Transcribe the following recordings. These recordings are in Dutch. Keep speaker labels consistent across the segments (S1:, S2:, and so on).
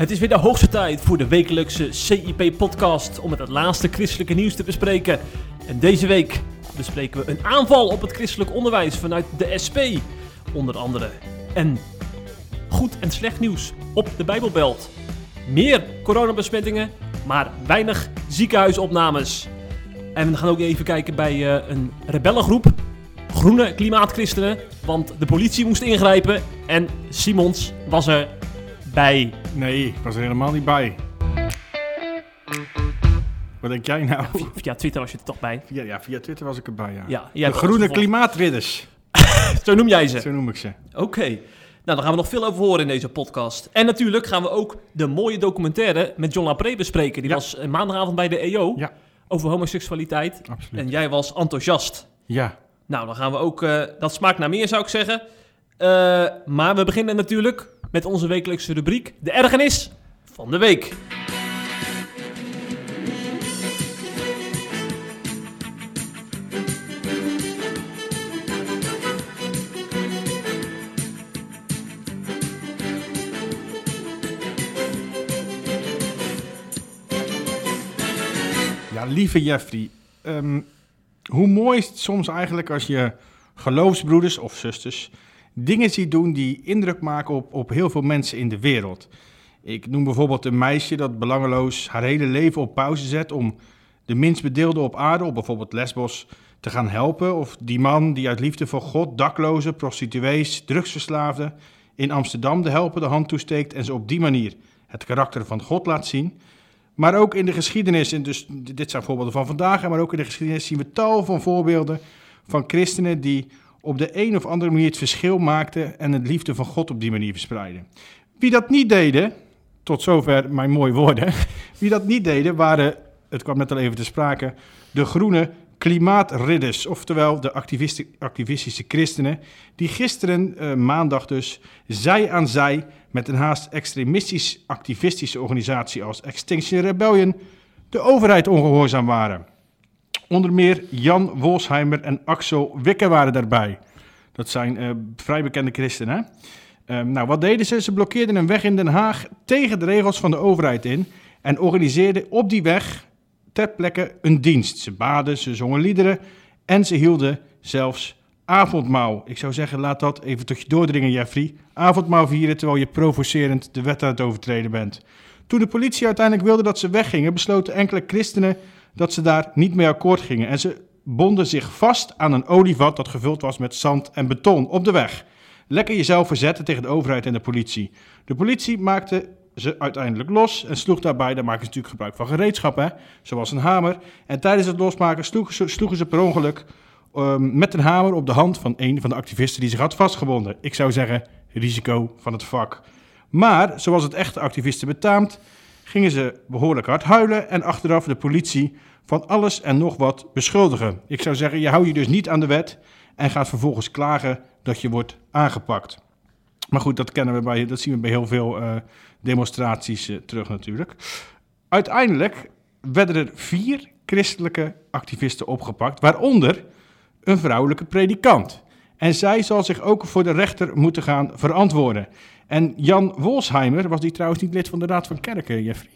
S1: Het is weer de hoogste tijd voor de wekelijkse CIP-podcast om het, laatste christelijke nieuws te bespreken. En deze week bespreken we een aanval op het christelijk onderwijs vanuit de SP, onder andere. En goed en slecht nieuws op de Bijbelbelt. Meer coronabesmettingen, maar weinig ziekenhuisopnames. En we gaan ook even kijken bij eh, een rebellengroep, Groene Klimaatchristenen, want de politie moest ingrijpen en Simons was er bij.
S2: Nee, ik was er helemaal niet bij. Wat denk jij nou?
S1: Via Twitter was je er toch bij.
S2: Via, ja, via Twitter was ik erbij, ja.
S1: Ja, jij
S2: de groene klimaatridders,
S1: Zo noem jij ze.
S2: zo noem ik ze.
S1: Oké. Nou, daar gaan we nog veel over horen in deze podcast. En natuurlijk gaan we ook de mooie documentaire met John Lapré bespreken. Die
S2: Ja.
S1: was eh, maandagavond bij de EO
S2: Ja.
S1: over homoseksualiteit.
S2: Absoluut.
S1: En jij was enthousiast.
S2: Ja,
S1: Nou, dan gaan we ook... eh, dat smaakt naar meer, zou ik zeggen. Eh, maar we beginnen natuurlijk met onze wekelijkse rubriek... De ergernis van de week.
S2: ja lieve Jeffrey. ehm, hoe mooi is het soms eigenlijk als je geloofsbroeders of zusters dingen ziet doen die indruk maken op, op heel veel mensen in de wereld. Ik noem bijvoorbeeld een meisje dat belangeloos haar hele leven op pauze zet om de minst bedeelde op aarde, op bijvoorbeeld Lesbos, te gaan helpen. Of die man die uit liefde voor God daklozen, prostituees, drugsverslaafden in Amsterdam de helpende hand toesteekt en ze op die manier het karakter van God laat zien. Maar ook in de geschiedenis, en dus dit zijn voorbeelden van vandaag, maar ook in de geschiedenis zien we tal van voorbeelden van christenen die op de een of andere manier het verschil maakten en het liefde van God op die manier verspreiden. Wie dat niet deden, tot zover mijn mooie woorden, wie dat niet deden waren, het kwam net al even te sprake, de groene klimaatridders, oftewel de activistische christenen, die gisteren, eh, maandag dus, zij aan zij met een haast extremistisch-activistische organisatie als Extinction Rebellion de overheid ongehoorzaam waren. Onder meer Jan Wolsheimer en Axel Wikke waren daarbij. Dat zijn eh, vrij bekende christenen. Ehm, nou, wat deden ze? Ze blokkeerden een weg in Den Haag tegen de regels van de overheid in en organiseerden op die weg ter plekke een dienst. Ze baden, ze zongen liederen en ze hielden zelfs avondmaal. Ik zou zeggen, laat dat even tot je doordringen, Jeffrey. Avondmaal vieren terwijl je provocerend de wet aan het overtreden bent. Toen de politie uiteindelijk wilde dat ze weggingen, besloten enkele christenen dat ze daar niet mee akkoord gingen. En ze bonden zich vast aan een olievat dat gevuld was met zand en beton op de weg. Lekker jezelf verzetten tegen de overheid en de politie. De politie maakte ze uiteindelijk los en sloeg daarbij, daar maken ze natuurlijk gebruik van gereedschappen, zoals een hamer. En tijdens het losmaken sloegen ze, sloegen ze per ongeluk ehm, met een hamer op de hand van een van de activisten die zich had vastgebonden. Ik zou zeggen, risico van het vak. Maar, zoals het echte activisten betaamt, gingen ze behoorlijk hard huilen en achteraf de politie van alles en nog wat beschuldigen. Ik zou zeggen, je houdt je dus niet aan de wet en gaat vervolgens klagen dat je wordt aangepakt. Maar goed, dat, kennen we bij, dat zien we bij heel veel eh, demonstraties eh, terug natuurlijk. Uiteindelijk werden er vier christelijke activisten opgepakt, waaronder een vrouwelijke predikant. En zij zal zich ook voor de rechter moeten gaan verantwoorden. En Jan Wolsheimer, was die trouwens niet lid van de Raad van Kerken, Jeffrey?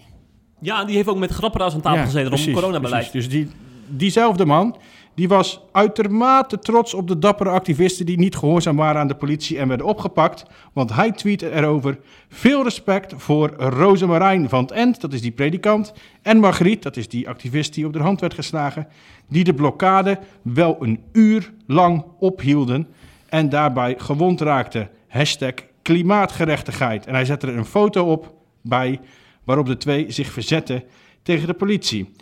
S1: Ja, en die heeft ook met Grapperhaus aan tafel
S2: Ja,
S1: gezeten om coronabeleid.
S2: precies. Dus die, diezelfde man, die was uitermate trots op de dappere activisten die niet gehoorzaam waren aan de politie en werden opgepakt. Want hij tweette erover, veel respect voor Rosemarijn van het End, dat is die predikant, en Margriet, dat is die activist die op de hand werd geslagen, die de blokkade wel een uur lang ophielden en daarbij gewond raakten. Hashtag klimaatgerechtigheid. En hij zette er een foto op bij waarop de twee zich verzetten tegen de politie.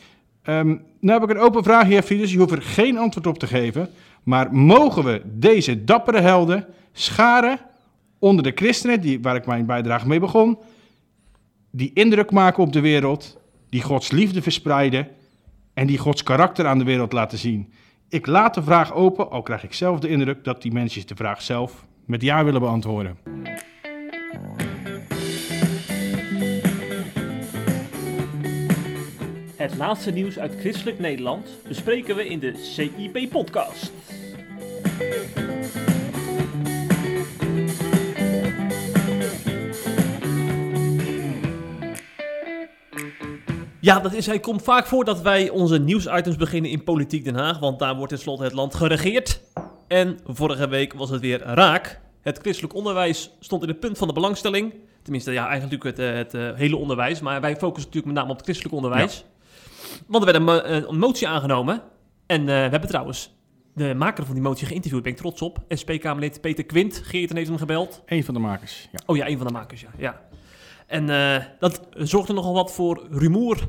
S2: Ehm, nou heb ik een open vraag, heer Fides. Je hoeft er geen antwoord op te geven. Maar mogen we deze dappere helden scharen onder de christenen, die, waar ik mijn bijdrage mee begon, die indruk maken op de wereld, die Gods liefde verspreiden en die Gods karakter aan de wereld laten zien? Ik laat de vraag open, al krijg ik zelf de indruk dat die mensen de vraag zelf met ja willen beantwoorden.
S1: Het laatste nieuws uit christelijk Nederland bespreken we in de CIP-podcast. Ja, dat is, hij komt vaak voor dat wij onze nieuwsitems beginnen in Politiek Den Haag, want daar wordt tenslotte het land geregeerd. En vorige week was het weer raak. Het christelijk onderwijs stond in het punt van de belangstelling. Tenminste, ja, eigenlijk natuurlijk het, het, hele onderwijs, maar wij focussen natuurlijk met name op het christelijk onderwijs. Want er werd een, een, motie aangenomen. En uh, we hebben trouwens de maker van die motie geïnterviewd. Ben ik trots op. SP-Kamerlid Peter Quint. Geert heeft hem gebeld.
S2: Een van de makers,
S1: ja. Oh ja, een van de makers, ja. ja. En uh, dat zorgde nogal wat voor rumoer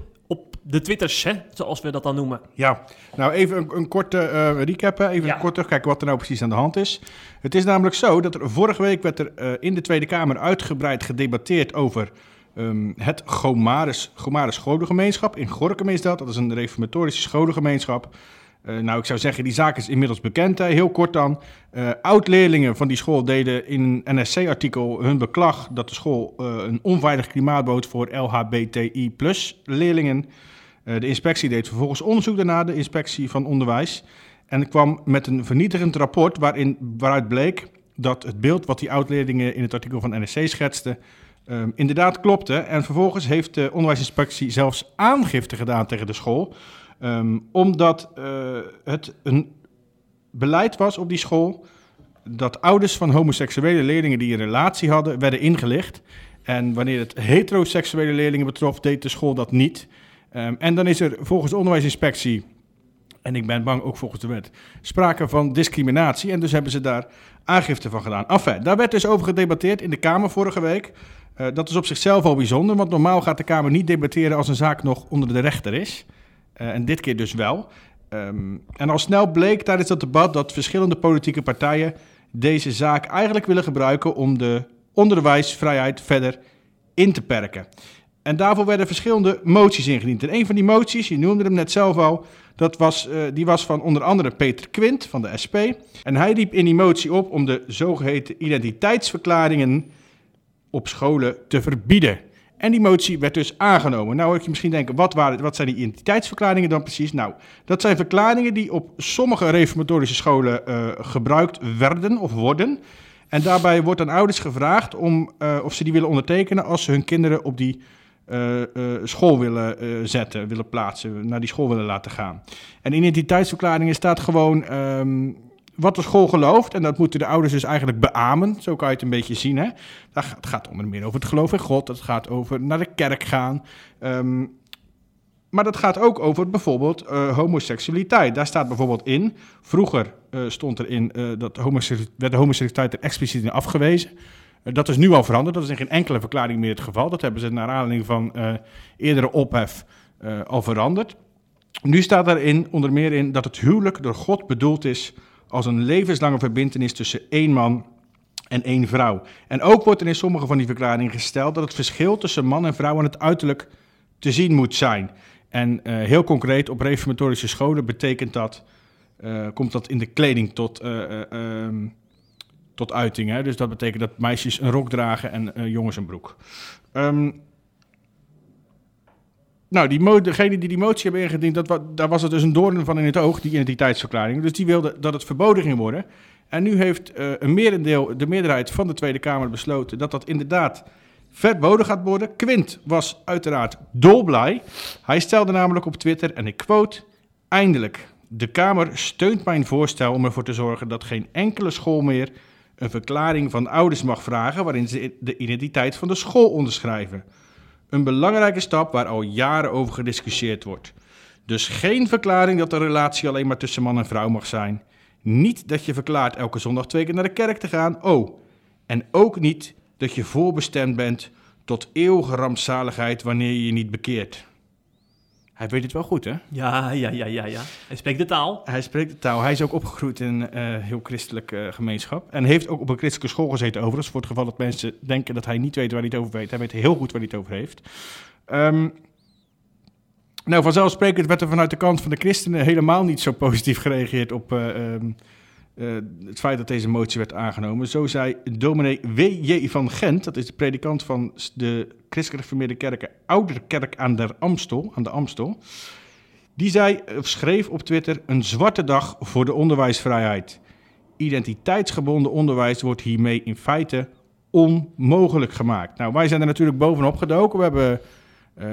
S1: de Twitters, hè, zoals we dat dan noemen.
S2: Ja, nou even een, een korte uh, recap, even ja. kort terugkijken wat er nou precies aan de hand is. Het is namelijk zo dat er vorige week werd er uh, in de Tweede Kamer uitgebreid gedebatteerd over um, het Gomaris, Gomaris Scholengemeenschap. In Gorkum is dat, dat is een reformatorische scholengemeenschap. Uh, nou, ik zou zeggen, die zaak is inmiddels bekend. Heel kort dan. Uh, Oud-leerlingen van die school deden in een NSC-artikel hun beklag dat de school uh, een onveilig klimaat bood voor LHBTI-leerlingen. de inspectie deed vervolgens onderzoek daarna, de inspectie van onderwijs. En kwam met een vernietigend rapport waarin, waaruit bleek dat het beeld wat die oud-leerlingen in het artikel van NSC schetsten. Inderdaad klopte. En vervolgens heeft de onderwijsinspectie zelfs aangifte gedaan tegen de school. Um, omdat uh, het een beleid was op die school dat ouders van homoseksuele leerlingen die een relatie hadden, werden ingelicht. En wanneer het heteroseksuele leerlingen betrof, deed de school dat niet. Um, en dan is er volgens de onderwijsinspectie, en ik ben bang ook volgens de wet, sprake van discriminatie. En dus hebben ze daar aangifte van gedaan. Enfin, daar werd dus over gedebatteerd in de Kamer vorige week. Uh, dat is op zichzelf al bijzonder, want normaal gaat de Kamer niet debatteren als een zaak nog onder de rechter is. Uh, en dit keer dus wel. Um, en al snel bleek tijdens dat debat dat verschillende politieke partijen deze zaak eigenlijk willen gebruiken om de onderwijsvrijheid verder in te perken. En daarvoor werden verschillende moties ingediend. En een van die moties, je noemde hem net zelf al, dat was, uh, die was van onder andere Peter Quint van de SP. En hij riep in die motie op om de zogeheten identiteitsverklaringen op scholen te verbieden. En die motie werd dus aangenomen. Nou hoor je misschien denken, wat, waren, wat zijn die identiteitsverklaringen dan precies? Nou, dat zijn verklaringen die op sommige reformatorische scholen uh, gebruikt werden of worden. En daarbij wordt aan ouders gevraagd om, uh, of ze die willen ondertekenen als ze hun kinderen op die uh, school willen zetten, willen plaatsen, naar die school willen laten gaan. En in identiteitsverklaringen staat gewoon um, wat de school gelooft. En dat moeten de ouders dus eigenlijk beamen. Zo kan je het een beetje zien. Hè? Het gaat onder meer over het geloof in God. Het gaat over naar de kerk gaan. Um, maar dat gaat ook over bijvoorbeeld uh, homoseksualiteit. Daar staat bijvoorbeeld in. Vroeger uh, stond erin uh, dat werd de homoseksualiteit er expliciet in afgewezen. dat is nu al veranderd. Dat is in geen enkele verklaring meer het geval. Dat hebben ze naar aanleiding van eerdere ophef al veranderd. Nu staat daarin onder meer in dat het huwelijk door God bedoeld is als een levenslange verbindenis tussen één man en één vrouw. En ook wordt er in sommige van die verklaringen gesteld dat het verschil tussen man en vrouw aan het uiterlijk te zien moet zijn. En uh, heel concreet, op reformatorische scholen betekent dat, uh, komt dat in de kleding tot, uh, tot uiting. Hè? Dus dat betekent dat meisjes een rok dragen en jongens een broek. Um, nou, die degene die die motie hebben ingediend, dat, daar was het dus een doorn van in het oog, die identiteitsverklaring. Dus die wilde dat het verboden ging worden. En nu heeft uh, een merendeel, de meerderheid van de Tweede Kamer besloten dat dat inderdaad verboden gaat worden. Quint was uiteraard dolblij. Hij stelde namelijk op Twitter, en ik quote, eindelijk, de Kamer steunt mijn voorstel om ervoor te zorgen dat geen enkele school meer een verklaring van ouders mag vragen waarin ze de identiteit van de school onderschrijven. Een belangrijke stap waar al jaren over gediscussieerd wordt. Dus geen verklaring dat de relatie alleen maar tussen man en vrouw mag zijn. Niet dat je verklaart elke zondag twee keer naar de kerk te gaan. Oh, en ook niet dat je voorbestemd bent tot eeuwige rampzaligheid wanneer je je niet bekeert. Hij weet het wel goed, hè?
S1: Ja, ja, ja, ja, ja. Hij spreekt de taal.
S2: Hij spreekt de taal. Hij is ook opgegroeid in een uh, heel christelijke uh, gemeenschap. En heeft ook op een christelijke school gezeten overigens. Voor het geval dat mensen denken dat hij niet weet waar hij het over weet. Hij weet heel goed waar hij het over heeft. Um, nou, vanzelfsprekend werd er vanuit de kant van de christenen helemaal niet zo positief gereageerd op uh, um, uh, het feit dat deze motie werd aangenomen. Zo zei dominee W.J. van Gent, dat is de predikant van de christelijk gereformeerde kerken Ouderkerk aan de Amstel, aan de Amstel. Die zei, of schreef op Twitter, een zwarte dag voor de onderwijsvrijheid. Identiteitsgebonden onderwijs wordt hiermee in feite onmogelijk gemaakt. Nou, wij zijn er natuurlijk bovenop gedoken. We hebben eh,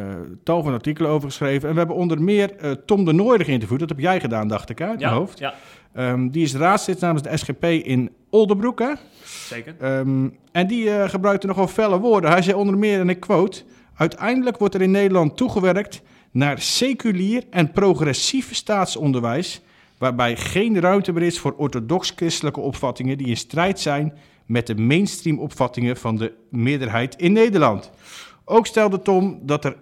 S2: tal van artikelen over geschreven. En we hebben onder meer eh, Tom de Nooijer geïnterviewd. Dat heb jij gedaan, dacht ik, uit
S1: ja,
S2: hoofd.
S1: Ja,
S2: Ehm, die is raadslid namens de SGP in Oldenbroek. Hè?
S1: zeker.
S2: Ehm, en die eh, gebruikte nogal felle woorden. Hij zei onder meer, en ik quote... Uiteindelijk wordt er in Nederland toegewerkt naar seculier en progressief staatsonderwijs... waarbij geen ruimte meer is voor orthodox-christelijke opvattingen... die in strijd zijn met de mainstream opvattingen van de meerderheid in Nederland. Ook stelde Tom dat er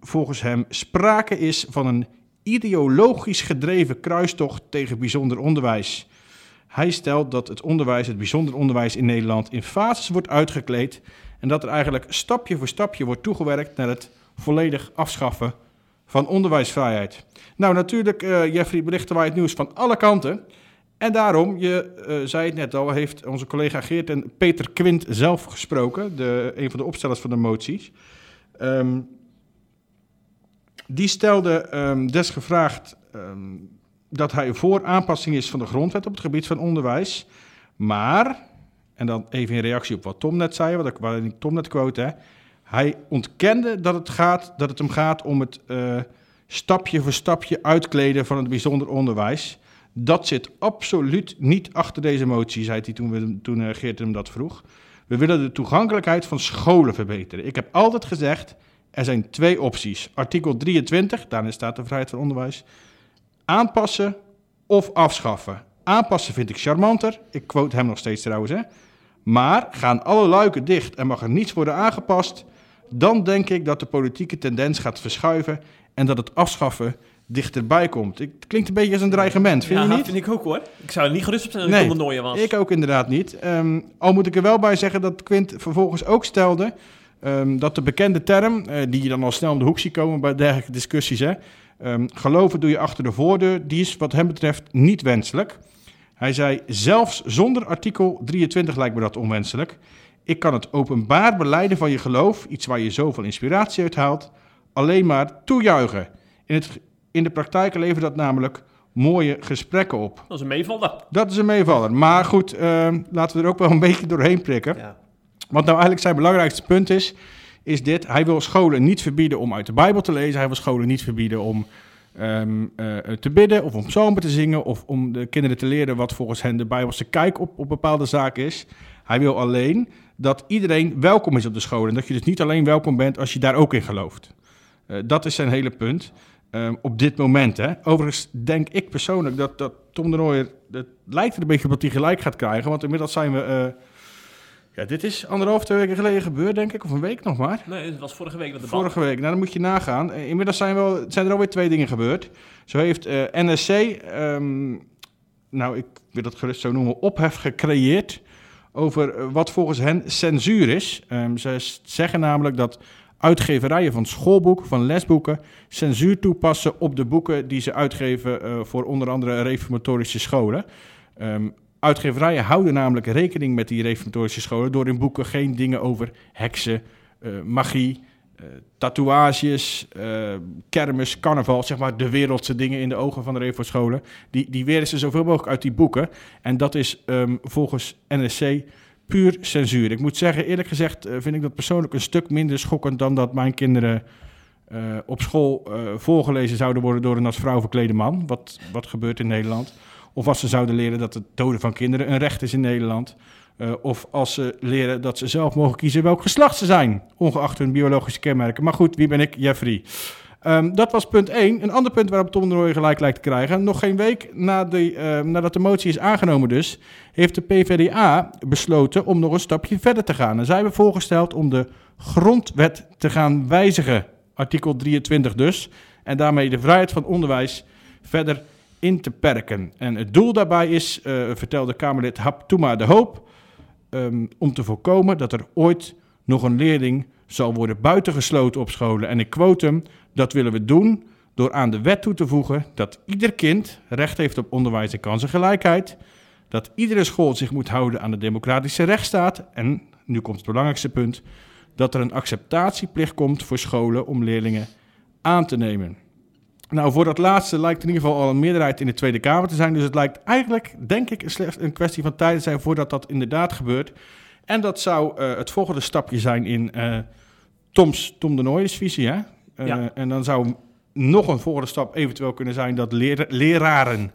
S2: volgens hem sprake is van een ideologisch gedreven kruistocht tegen bijzonder onderwijs. Hij stelt dat het onderwijs, het bijzonder onderwijs in Nederland, in fases wordt uitgekleed en dat er eigenlijk stapje voor stapje wordt toegewerkt naar het volledig afschaffen van onderwijsvrijheid. Nou, natuurlijk, eh, Jeffrey, berichten wij het nieuws van alle kanten. En daarom, je eh, zei het net al, heeft onze collega Geert en Peter Quint zelf gesproken, de, een van de opstellers van de moties. Ehm, die stelde ehm, desgevraagd ehm, dat hij voor aanpassing is van de grondwet op het gebied van onderwijs. Maar, en dan even in reactie op wat Tom net zei, wat ik, waar ik Tom net quote, hè, hij ontkende dat het, gaat, dat het hem gaat om het eh, stapje voor stapje uitkleden van het bijzonder onderwijs. Dat zit absoluut niet achter deze motie, zei hij toen, we, toen uh, Geert hem dat vroeg. We willen de toegankelijkheid van scholen verbeteren. Ik heb altijd gezegd, er zijn twee opties. Artikel 23, daarin staat de vrijheid van onderwijs. Aanpassen of afschaffen. Aanpassen vind ik charmanter. Ik quote hem nog steeds trouwens. Hè. Maar gaan alle luiken dicht en mag er niets worden aangepast... dan denk ik dat de politieke tendens gaat verschuiven... en dat het afschaffen dichterbij komt. Het klinkt een beetje als een dreigement, vind
S1: ja,
S2: je niet?
S1: vind ik ook hoor. Ik zou er niet gerust op zijn dat
S2: Nee,
S1: ik Nooijer was.
S2: Ik ook inderdaad niet. Ehm, al moet ik er wel bij zeggen dat Quint vervolgens ook stelde... ehm, dat de bekende term, eh, die je dan al snel om de hoek ziet komen bij dergelijke discussies... Hè, ehm, geloven doe je achter de voordeur, die is wat hem betreft niet wenselijk. Hij zei, zelfs zonder artikel 23 lijkt me dat onwenselijk. Ik kan het openbaar beleiden van je geloof, iets waar je zoveel inspiratie uit haalt, alleen maar toejuichen. In, het, in de praktijk levert dat namelijk mooie gesprekken op.
S1: Dat is een meevaller.
S2: Dat is een meevaller. Maar goed, eh, laten we er ook wel een beetje doorheen prikken.
S1: Ja.
S2: Wat nou eigenlijk zijn belangrijkste punt is, is dit. Hij wil scholen niet verbieden om uit de Bijbel te lezen. Hij wil scholen niet verbieden om ehm, eh, te bidden of om psalmen te zingen... of om de kinderen te leren wat volgens hen de Bijbelse kijk op, op bepaalde zaken is. Hij wil alleen dat iedereen welkom is op de scholen. En dat je dus niet alleen welkom bent als je daar ook in gelooft. Eh, dat is zijn hele punt. Ehm, op dit moment. Hè. Overigens denk ik persoonlijk dat, dat Tom de Nooijer... Het lijkt er een beetje op dat hij gelijk gaat krijgen. Want inmiddels zijn we... eh, ja, dit is anderhalf, twee weken geleden gebeurd, denk ik. Of een week nog maar.
S1: Nee, het was vorige week dat debat.
S2: Vorige week. Nou, dan moet je nagaan. Eh, Inmiddels zijn, wel, zijn er alweer twee dingen gebeurd. Zo heeft eh, NSC... ehm, nou, ik wil dat gerust zo noemen... ophef gecreëerd... over wat volgens hen censuur is. Ehm, ze zeggen namelijk dat uitgeverijen van schoolboeken, van lesboeken, censuur toepassen op de boeken die ze uitgeven eh, voor onder andere reformatorische scholen. Ehm, uitgeverijen houden namelijk rekening met die reformatorische scholen door in boeken geen dingen over heksen, eh, magie, eh, tatoeages, eh, kermis, carnaval, zeg maar de wereldse dingen in de ogen van de reformscholen. Die, die weren ze zoveel mogelijk uit die boeken. En dat is ehm, volgens NSC puur censuur. Ik moet zeggen, eerlijk gezegd eh, vind ik dat persoonlijk een stuk minder schokkend dan dat mijn kinderen eh, op school eh, voorgelezen zouden worden door een als vrouw verklede man. Wat, wat gebeurt in Nederland. Of als ze zouden leren dat het doden van kinderen een recht is in Nederland. Of als ze leren dat ze zelf mogen kiezen welk geslacht ze zijn, ongeacht hun biologische kenmerken. Maar goed, wie ben ik? Jeffrey. Ehm, dat was punt 1. Een ander punt waarop Tom de Rooij gelijk lijkt te krijgen. Nog geen week na de, ehm, nadat de motie is aangenomen dus, heeft de PvdA besloten om nog een stapje verder te gaan. En zij hebben voorgesteld om de grondwet te gaan wijzigen. Artikel 23 dus. En daarmee de vrijheid van onderwijs verder in te perken. En het doel daarbij is, eh, vertelde Kamerlid Haptouma de Hoop, ehm, om te voorkomen dat er ooit nog een leerling zal worden buitengesloten op scholen. En ik quote hem, dat willen we doen door aan de wet toe te voegen dat ieder kind recht heeft op onderwijs en kansengelijkheid, dat iedere school zich moet houden aan de democratische rechtsstaat en, nu komt het belangrijkste punt, dat er een acceptatieplicht komt voor scholen om leerlingen aan te nemen. Nou, voor dat laatste lijkt in ieder geval al een meerderheid in de Tweede Kamer te zijn. Dus het lijkt eigenlijk, denk ik, slechts een kwestie van tijd te zijn voordat dat inderdaad gebeurt. En dat zou eh, het volgende stapje zijn in eh, Toms, Tom de Nooijers visie. Hè? Eh,
S1: Ja.
S2: En dan zou nog een volgende stap eventueel kunnen zijn dat leer- leraren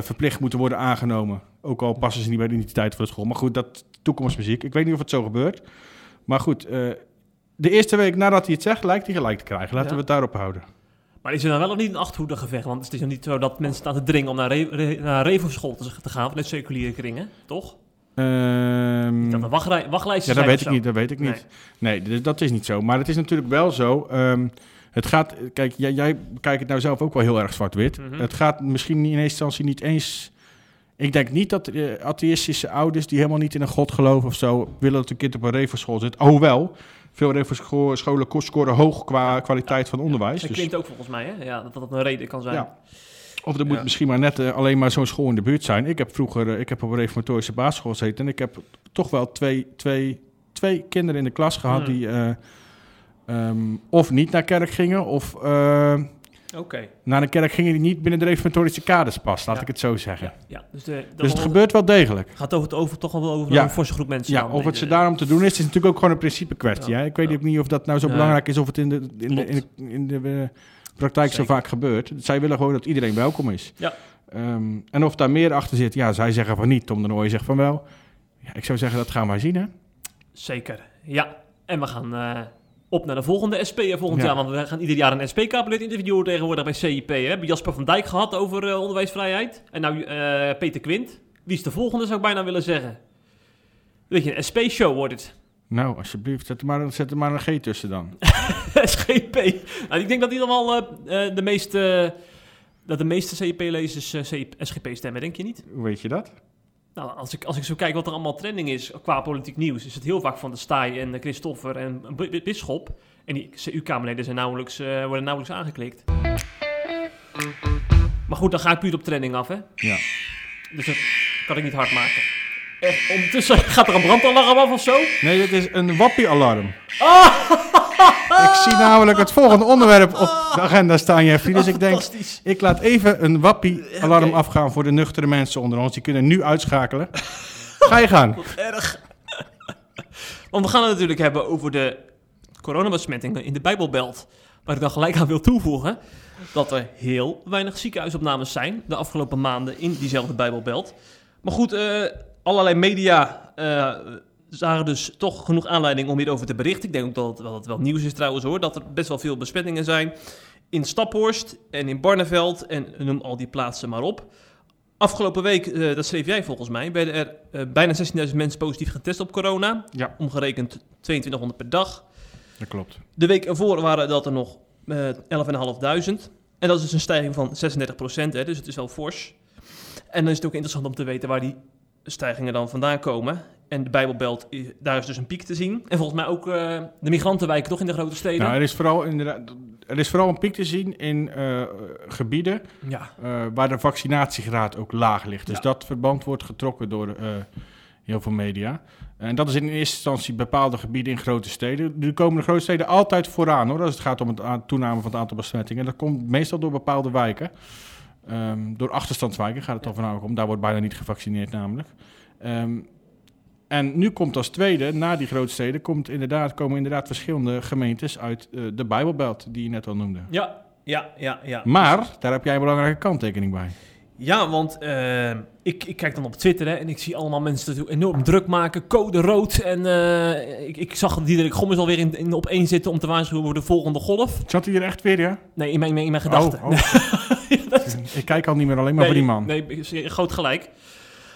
S2: verplicht moeten worden aangenomen. Ook al passen ze niet bij de identiteit van de school. Maar goed, dat toekomstmuziek. Ik weet niet of het zo gebeurt. Maar goed, de eerste week nadat hij het zegt, lijkt hij gelijk te krijgen. Laten
S1: Ja.
S2: we het daarop houden.
S1: Maar is er dan wel of niet een achterhoedegevecht? Want het is nog niet zo dat mensen staan te dringen om naar, re naar Revo-school te, te gaan vanuit seculiere kringen, toch?
S2: Ehm,
S1: Dat er wachtrij, wachtlijsten
S2: Ja, dat weet ik
S1: zo.
S2: niet, dat weet ik niet. Nee, dat is niet zo. Maar het is natuurlijk wel zo. ehm, het gaat, kijk, jij, jij kijkt het nou zelf ook wel heel erg zwart-wit.
S1: Mhm.
S2: Het gaat misschien in eerste instantie niet eens. Ik denk niet dat eh, atheïstische ouders die helemaal niet in een god geloven of zo, willen dat hun kind op een revo-school zit. Hoewel, veel revo-scholen scoren hoog qua kwaliteit van onderwijs.
S1: Dat
S2: Dus,
S1: klinkt ook volgens mij, hè? Ja, dat dat een reden kan zijn.
S2: ja. Of er moet
S3: Ja.
S2: misschien maar net eh, alleen maar zo'n school in de buurt zijn. Ik heb vroeger, eh, ik heb op een reformatorische basisschool gezeten en ik heb toch wel twee, twee, twee kinderen in de klas gehad
S1: Hmm.
S2: die eh, ehm, of niet naar kerk gingen of naar een kerk gingen die niet binnen de reformatorische kaders past, laat
S1: Ja.
S2: ik het zo zeggen.
S1: Ja, ja. Dus, de,
S2: Dus het gebeurt wel degelijk.
S1: gaat over, het over, toch wel over een forse groep mensen.
S2: Ja, of het
S1: deze-
S2: ze daarom te doen is, is natuurlijk ook gewoon een principe kwestie. Hè? Ik weet ook niet of dat nou zo belangrijk is of het in de, in de, in
S1: Klopt.
S2: de, in de, praktijk zo vaak gebeurt. Zij willen gewoon dat iedereen welkom is.
S1: Ja.
S2: Ehm, en of daar meer achter zit, ja, zij zeggen van niet. Tom de Nooy zegt van wel. Ja, ik zou zeggen, dat gaan wij zien, hè?
S1: Zeker, ja. En we gaan eh, op naar de volgende SP volgend
S2: Ja.
S1: jaar. Want we gaan ieder jaar een SP-kabinet interviewen tegenwoordig bij CIP. Hè. We hebben Jasper van Dijk gehad over eh, onderwijsvrijheid. En nou eh, Peter Quint. Wie is de volgende, zou ik bijna willen zeggen. Weet je, een SP-show wordt het.
S2: Nou, alsjeblieft, zet er maar, zet er maar een G tussen dan.
S1: SGP. Nou, ik denk dat die dan wel eh, eh, de meeste... dat de meeste CIP-lezers eh, SGP stemmen, denk je niet?
S2: Hoe weet je dat?
S1: Nou, als ik, als ik zo kijk wat er allemaal trending is qua politiek nieuws, is het heel vaak van de Staaij en Christoffer en Bisschop. En die CU-kamerleden zijn nauwelijks, eh, worden nauwelijks aangeklikt. Maar goed, dan ga ik puur op trending af, hè?
S2: Ja.
S1: Dus dat kan ik niet hard maken. Ondertussen gaat er een brandalarm af of zo.
S2: Nee, dit is een wappie-alarm.
S1: Ah!
S2: Ik zie namelijk het volgende onderwerp op de agenda staan, Jeffrey. Dus ik denk, ik laat even een wappie-alarm afgaan voor de nuchtere mensen onder ons. Die kunnen nu uitschakelen. Ga je.
S1: Wat erg. Want we gaan het natuurlijk hebben over de coronabesmettingen in de Bijbelbelt. Waar ik dan gelijk aan wil toevoegen dat er heel weinig ziekenhuisopnames zijn de afgelopen maanden in diezelfde Bijbelbelt. Maar goed, eh, allerlei media eh, zagen dus toch genoeg aanleiding om hierover te berichten. Ik denk ook dat het, wel, dat het wel nieuws is trouwens hoor, dat er best wel veel besmettingen zijn in Staphorst en in Barneveld en noem al die plaatsen maar op. Afgelopen week, eh, dat schreef jij volgens mij, werden er eh, bijna 16.000 mensen positief getest op corona.
S2: Ja.
S1: Omgerekend 2200 per dag.
S2: Dat klopt.
S1: De week ervoor waren dat er nog eh 11.500. En dat is dus een stijging van 36 procent, dus het is wel fors. En dan is het ook interessant om te weten waar die stijgingen dan vandaan komen. En de Bijbelbelt, daar is dus een piek te zien. En volgens mij ook eh, de migrantenwijken toch in de grote steden.
S2: Nou, er is vooral, inderdaad, er is vooral een piek te zien in eh, gebieden
S1: ja,
S2: eh, waar de vaccinatiegraad ook laag ligt. Dus
S1: Ja.
S2: dat verband wordt getrokken door eh, heel veel media. En dat is in eerste instantie bepaalde gebieden in grote steden. Nu komen de grote steden altijd vooraan hoor, als het gaat om het toename van het aantal besmettingen. Dat komt meestal door bepaalde wijken. Ehm, door achterstandswijken gaat het dan voornamelijk om. Daar wordt bijna niet gevaccineerd namelijk. Ehm, en nu komt als tweede, na die grote steden, komt inderdaad, komen inderdaad verschillende gemeentes uit eh, de Bijbelbelt, die je net al noemde.
S1: ja, ja, ja. ja.
S2: Maar daar heb jij een belangrijke kanttekening bij.
S1: Ja, want eh, ik, ik kijk dan op Twitter hè, en ik zie allemaal mensen het enorm druk maken. Code rood. En eh, ik, ik zag Diederik Gommers alweer in, in op één zitten om te waarschuwen voor de volgende golf.
S2: Zat hij er echt weer, ja?
S1: Nee, in mijn, in mijn gedachten.
S2: Oh, oh. Ik kijk al niet meer alleen maar voor die man.
S1: Nee, groot gelijk.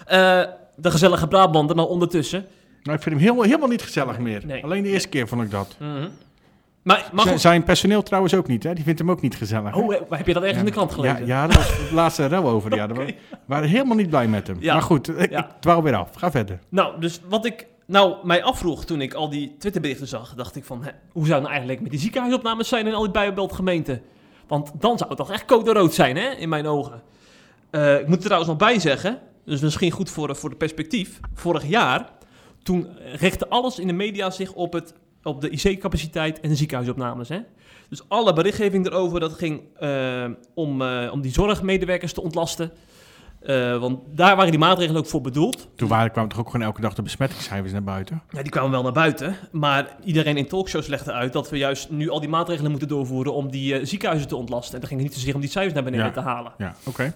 S1: Eh, de gezellige Brabander dan ondertussen.
S2: Nou, ik vind hem heel, helemaal niet gezellig meer.
S1: nee.
S2: alleen de eerste keer vond ik dat.
S1: Mhm. Maar, maar
S2: Z-
S1: goed.
S2: Zijn personeel trouwens ook niet, hè? Die vindt hem ook niet gezellig.
S1: Oh, heb je dat ergens in de krant gelezen?
S2: Ja, ja, dat was het laatste rel over. Ja,
S1: Oké.
S2: we waren helemaal niet blij met hem.
S1: Ja.
S2: Maar goed, ik,
S1: Ja.
S2: ik dwaal weer af. Ga verder.
S1: Nou, dus wat ik nou mij afvroeg toen ik al die Twitterberichten zag, dacht ik van, hè, hoe zou nou eigenlijk met die ziekenhuisopnames zijn in al die Bijbelbeltgemeenten? Want dan zou het toch echt code rood zijn, hè, in mijn ogen. Eh, ik moet er trouwens nog bij zeggen, dus misschien goed voor, voor de perspectief. Vorig jaar, toen richtte alles in de media zich op, het, op de IC-capaciteit en de ziekenhuisopnames. Hè? Dus alle berichtgeving erover, dat ging eh, om, eh, om die zorgmedewerkers te ontlasten. Eh, want daar waren die maatregelen ook voor bedoeld.
S2: Toen waren, kwamen toch ook gewoon elke dag de besmettingscijfers naar buiten?
S1: Ja, die kwamen wel naar buiten. Maar iedereen in talkshows legde uit dat we juist nu al die maatregelen moeten doorvoeren om die eh, ziekenhuizen te ontlasten. En dan ging het niet zozeer om die cijfers naar beneden
S2: Ja.
S1: te halen.
S2: Ja, oké.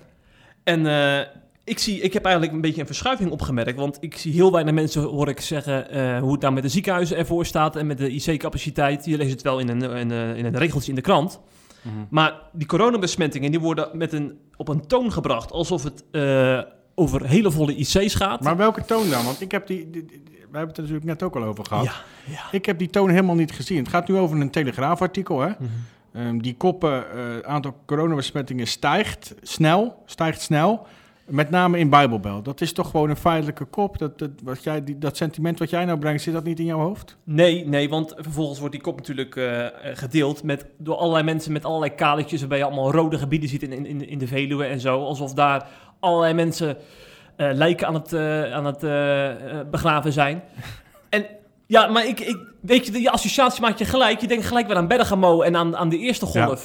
S1: En eh, ik, zie, ik heb eigenlijk een beetje een verschuiving opgemerkt. Want ik zie heel weinig mensen, hoor ik zeggen, hoe het nou met de ziekenhuizen ervoor staat en met de IC-capaciteit. Je leest het wel in een, in, in een regeltje in de krant.
S2: Mhm.
S1: Maar die coronabesmettingen die worden met een, op een toon gebracht alsof het eh, over hele volle IC's gaat.
S2: Maar welke toon dan? Want ik heb die, die- die- we hebben het er natuurlijk net ook al over gehad.
S1: ja, ja.
S2: Ik heb die toon helemaal niet gezien. Het gaat nu over een Telegraafartikel, hè?
S1: Mhm.
S2: Ehm, die koppen, eh, het aantal coronabesmettingen stijgt snel, stijgt snel. Met name in Bijbelbelt. Dat is toch gewoon een feitelijke kop. Dat, dat, wat jij, die, dat sentiment wat jij nou brengt, zit dat niet in jouw hoofd?
S1: Nee, nee, want vervolgens wordt die kop natuurlijk eh, gedeeld met, door allerlei mensen met allerlei kadertjes, waarbij je allemaal rode gebieden ziet in, in, in de Veluwe en zo. Alsof daar allerlei mensen eh, lijken aan het, eh, aan het begraven zijn. En ja, maar ik, ik, weet je, je associatie maakt je gelijk. Je denkt gelijk weer aan Bergamo en aan, aan de eerste
S2: Ja.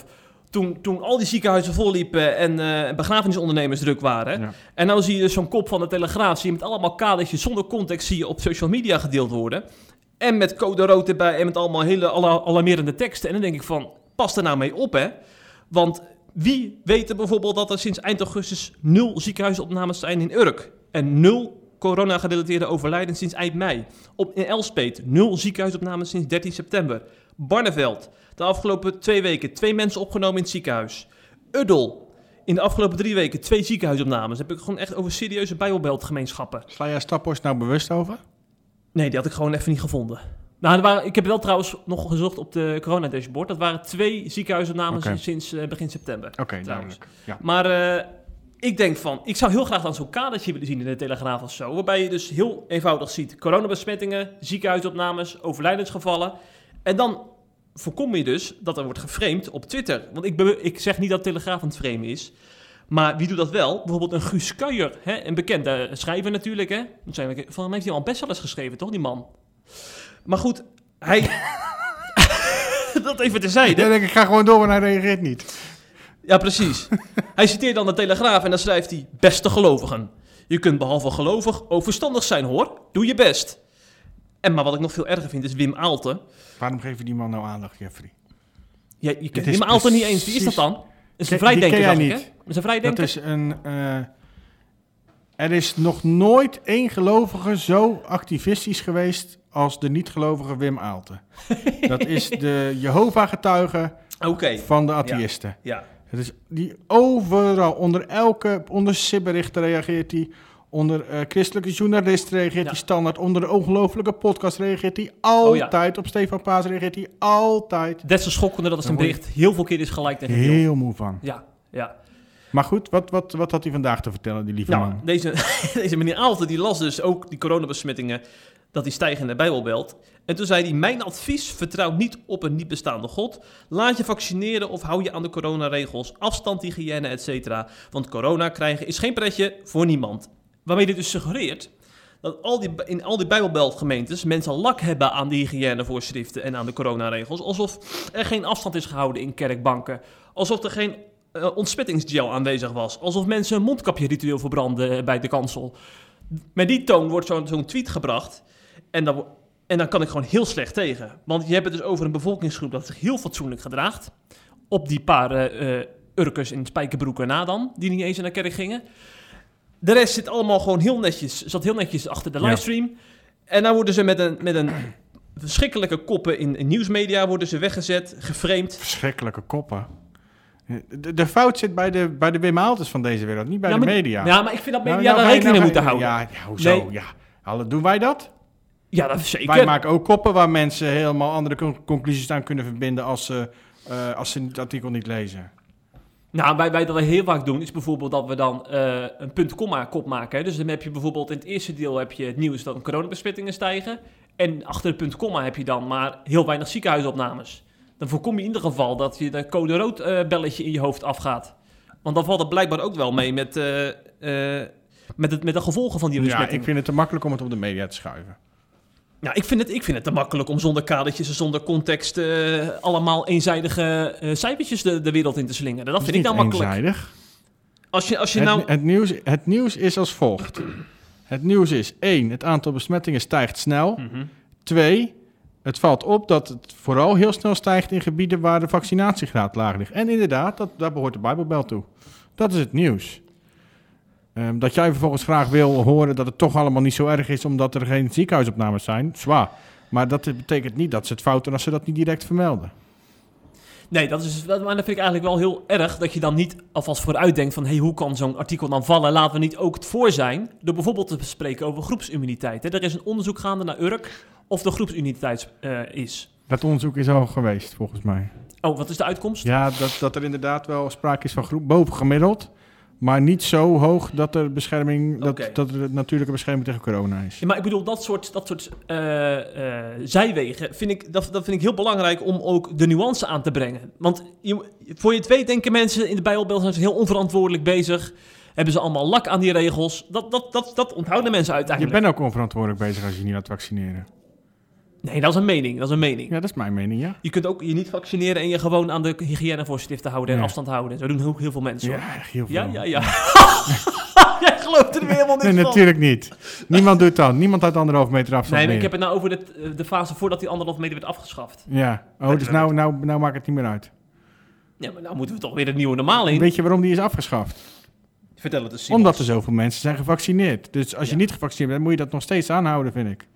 S1: Toen, toen al die ziekenhuizen volliepen en eh begrafenisondernemers druk waren.
S2: Ja.
S1: En nou zie je dus zo'n kop van de Telegraaf, zie je met allemaal kadertjes zonder context zie je op social media gedeeld worden. En met code rood erbij en met allemaal hele ala- alarmerende teksten. En dan denk ik van, pas er nou mee op hè. Want wie weet er bijvoorbeeld dat er sinds eind augustus nul ziekenhuisopnames zijn in Urk. En nul corona-gerelateerde overlijden sinds eind mei. Op, in Elspet nul ziekenhuisopnames sinds 13 september. Barneveld, de afgelopen twee weken twee mensen opgenomen in het ziekenhuis. Uddel, in de afgelopen drie weken twee ziekenhuisopnames. Heb ik gewoon echt over serieuze bijbelbeltgemeenschappen.
S2: Sla jij Staphorst nou bewust over?
S1: Nee, die had ik gewoon even niet gevonden. Nou, waren, ik heb wel trouwens nog gezocht op de corona-dashboard. Dat waren twee ziekenhuisopnames sinds eh, begin september.
S2: Oké, duidelijk. Ja.
S1: Maar eh, ik denk van, ik zou heel graag dan zo'n kadertje willen zien in de Telegraaf of zo. Waarbij je dus heel eenvoudig ziet coronabesmettingen, ziekenhuisopnames, overlijdensgevallen. En dan voorkom je dus dat er wordt geframed op Twitter. Want ik, ik zeg niet dat Telegraaf aan het framen is. Maar wie doet dat wel? Bijvoorbeeld een Guus Kuijer, hè? een bekende schrijver natuurlijk. Hè? Zijn we- Van hem heeft hij al best wel eens geschreven, toch, die man? Maar goed, hij... dat even terzijde.
S2: Dan denk ik, ik ga gewoon door, maar hij reageert niet.
S1: Ja, precies. hij citeert dan de Telegraaf en dan schrijft hij... Beste gelovigen, je kunt behalve gelovig ook verstandig zijn hoor. Doe je best. En maar wat ik nog veel erger vind is Wim Aalten.
S2: Waarom geef je die man nou aandacht, Jeffrey?
S1: Ja, je kent Wim Aalten niet eens. Wie is dat dan? Is een vrijdenker,
S2: jij
S1: ik,
S2: niet.
S1: Is een
S2: Dat
S1: vrijdenker?
S2: is een... eh, er is nog nooit één gelovige zo activistisch geweest als de niet-gelovige Wim Aalten. Dat is de Jehovah-getuige van de atheïsten.
S1: ja.
S2: Het is die overal, onder elke, onder SIP-berichten reageert hij. Onder eh, christelijke journalist reageert
S1: Ja.
S2: hij standaard. Onder de ongelofelijke podcast reageert hij
S1: Oh ja.
S2: altijd. Op Stefan Paas reageert hij altijd.
S1: Des te schokkender dat
S2: Daar word
S1: bericht heel veel keer is gelijk tegen
S2: Heel. Moe van.
S1: Ja, ja.
S2: Maar goed, wat, wat, wat had hij vandaag te vertellen, die lieve
S1: Nou,
S2: man?
S1: deze, deze meneer Aalten die las dus ook die coronabesmettingen, dat die stijgen in de Bijbelbelt. En toen zei hij, mijn advies, vertrouw niet op een niet bestaande God. Laat je vaccineren of hou je aan de coronaregels, afstand, hygiëne, et cetera. Want corona krijgen is geen pretje voor niemand. Waarmee dit dus suggereert dat al die, in al die Bijbelbeltgemeentes mensen lak hebben aan die hygiënevoorschriften en aan de coronaregels. Alsof er geen afstand is gehouden in kerkbanken. Alsof er geen eh, ontsmettingsgel aanwezig was. Alsof mensen een mondkapje ritueel verbranden eh, bij de kansel. Met die toon wordt zo'n tweet gebracht. En dan, en dan kan ik gewoon heel slecht tegen. Want je hebt het dus over een bevolkingsgroep dat zich heel fatsoenlijk gedraagt. Op die paar eh, Urkers in spijkerbroeken na dan, die niet eens naar de kerk gingen. De rest zit allemaal gewoon heel netjes, zat heel netjes achter de
S2: Ja.
S1: livestream. En dan worden ze met een, met een verschrikkelijke koppen in, in nieuwsmedia worden ze weggezet, geframed.
S2: Verschrikkelijke koppen. De, de fout zit bij de, bij de Wim van deze wereld, niet bij
S1: Ja,
S2: de media.
S1: Ja, maar ik vind dat
S2: Nou,
S1: media
S2: nou
S1: daar rekening
S2: nou
S1: moeten
S2: ga je-
S1: houden.
S2: Ja, ja hoezo?
S1: Nee.
S2: Ja. Hallo, doen wij dat?
S1: Ja, dat is zeker.
S2: Wij maken ook koppen waar mensen helemaal andere con- conclusies aan kunnen verbinden als ze, eh, als ze het artikel niet lezen.
S1: Nou, wij, wij dat we heel vaak doen, is bijvoorbeeld dat we dan eh, een punt-komma kop maken. Hè. Dus dan heb je bijvoorbeeld in het eerste deel heb je het nieuws dat coronabesmettingen stijgen. En achter het punt-komma heb je dan maar heel weinig ziekenhuisopnames. Dan voorkom je in ieder geval dat je de code rood eh, belletje in je hoofd afgaat. Want dan valt het blijkbaar ook wel mee met, eh, met, het, met de gevolgen van die
S2: Ja,
S1: besmetting.
S2: ik vind het te makkelijk om het op de media te schuiven.
S1: Ja, ik vind, het, ik vind het te makkelijk om zonder kadertjes en zonder context eh, allemaal eenzijdige eh, cijfertjes de, de wereld in te slingeren. Dat vind ik
S2: niet
S1: nou makkelijk.
S2: eenzijdig.
S1: Als je, als je
S2: Het,
S1: nou...
S2: het, nieuws, het nieuws is als volgt. Het nieuws is één, het aantal besmettingen stijgt snel.
S1: Mhm.
S2: Twee, het valt op dat het vooral heel snel stijgt in gebieden waar de vaccinatiegraad laag ligt. En inderdaad, dat, daar behoort de Bijbelbel toe. Dat is het nieuws. Ehm, dat jij vervolgens graag wil horen dat het toch allemaal niet zo erg is omdat er geen ziekenhuisopnames zijn, zwaar. Maar dat betekent niet dat ze het fout doen als ze dat niet direct vermelden.
S1: Nee, dat is, dat, maar dat vind ik eigenlijk wel heel erg dat je dan niet alvast vooruit denkt van... hey, hoe kan zo'n artikel dan vallen? Laten we niet ook het voor zijn door bijvoorbeeld te bespreken over groepsimmuniteit. Hè? Er is een onderzoek gaande naar Urk of de groepsimmuniteit eh, is.
S2: Dat onderzoek is al geweest, volgens mij.
S1: Oh, wat is de uitkomst?
S2: Ja, dat, dat er inderdaad wel sprake is van groep boven gemiddeld. Maar niet zo hoog dat er, bescherming, dat, dat er natuurlijke bescherming tegen corona is.
S1: Ja, maar ik bedoel, dat soort, dat soort eh, eh, zijwegen vind ik, dat, dat vind ik heel belangrijk om ook de nuance aan te brengen. Want je, voor je het weet denken mensen in de Bijbelbel zijn ze heel onverantwoordelijk bezig. Hebben ze allemaal lak aan die regels. Dat, dat, dat, dat onthouden mensen
S2: Je
S1: uiteindelijk.
S2: bent ook onverantwoordelijk bezig als je niet laat vaccineren.
S1: Nee, dat is een mening. Dat is een mening.
S2: Ja, dat is mijn mening, ja.
S1: Je kunt ook je niet vaccineren en je gewoon aan de hygiënevoorschriften houden en
S2: Ja.
S1: afstand houden. Zo doen ook heel veel mensen.
S2: Ja,
S1: hoor.
S2: echt heel veel.
S1: Ja, ja, ja. Jij gelooft er weer helemaal niks
S2: Nee,
S1: van.
S2: natuurlijk niet. Niemand doet dat. Niemand houdt anderhalf meter afstand
S1: Nee, maar ik heb het nou over de, de fase voordat die anderhalf meter werd afgeschaft.
S2: Ja. Oh, dus nou, nou, nou maakt het niet meer uit.
S1: Ja, maar nou moeten we toch weer het nieuwe normaal in.
S2: Weet je waarom die is afgeschaft?
S1: Vertel het eens.
S2: Omdat er zoveel mensen zijn gevaccineerd. Dus als je
S1: Ja.
S2: niet gevaccineerd bent, moet je dat nog steeds aanhouden, vind ik.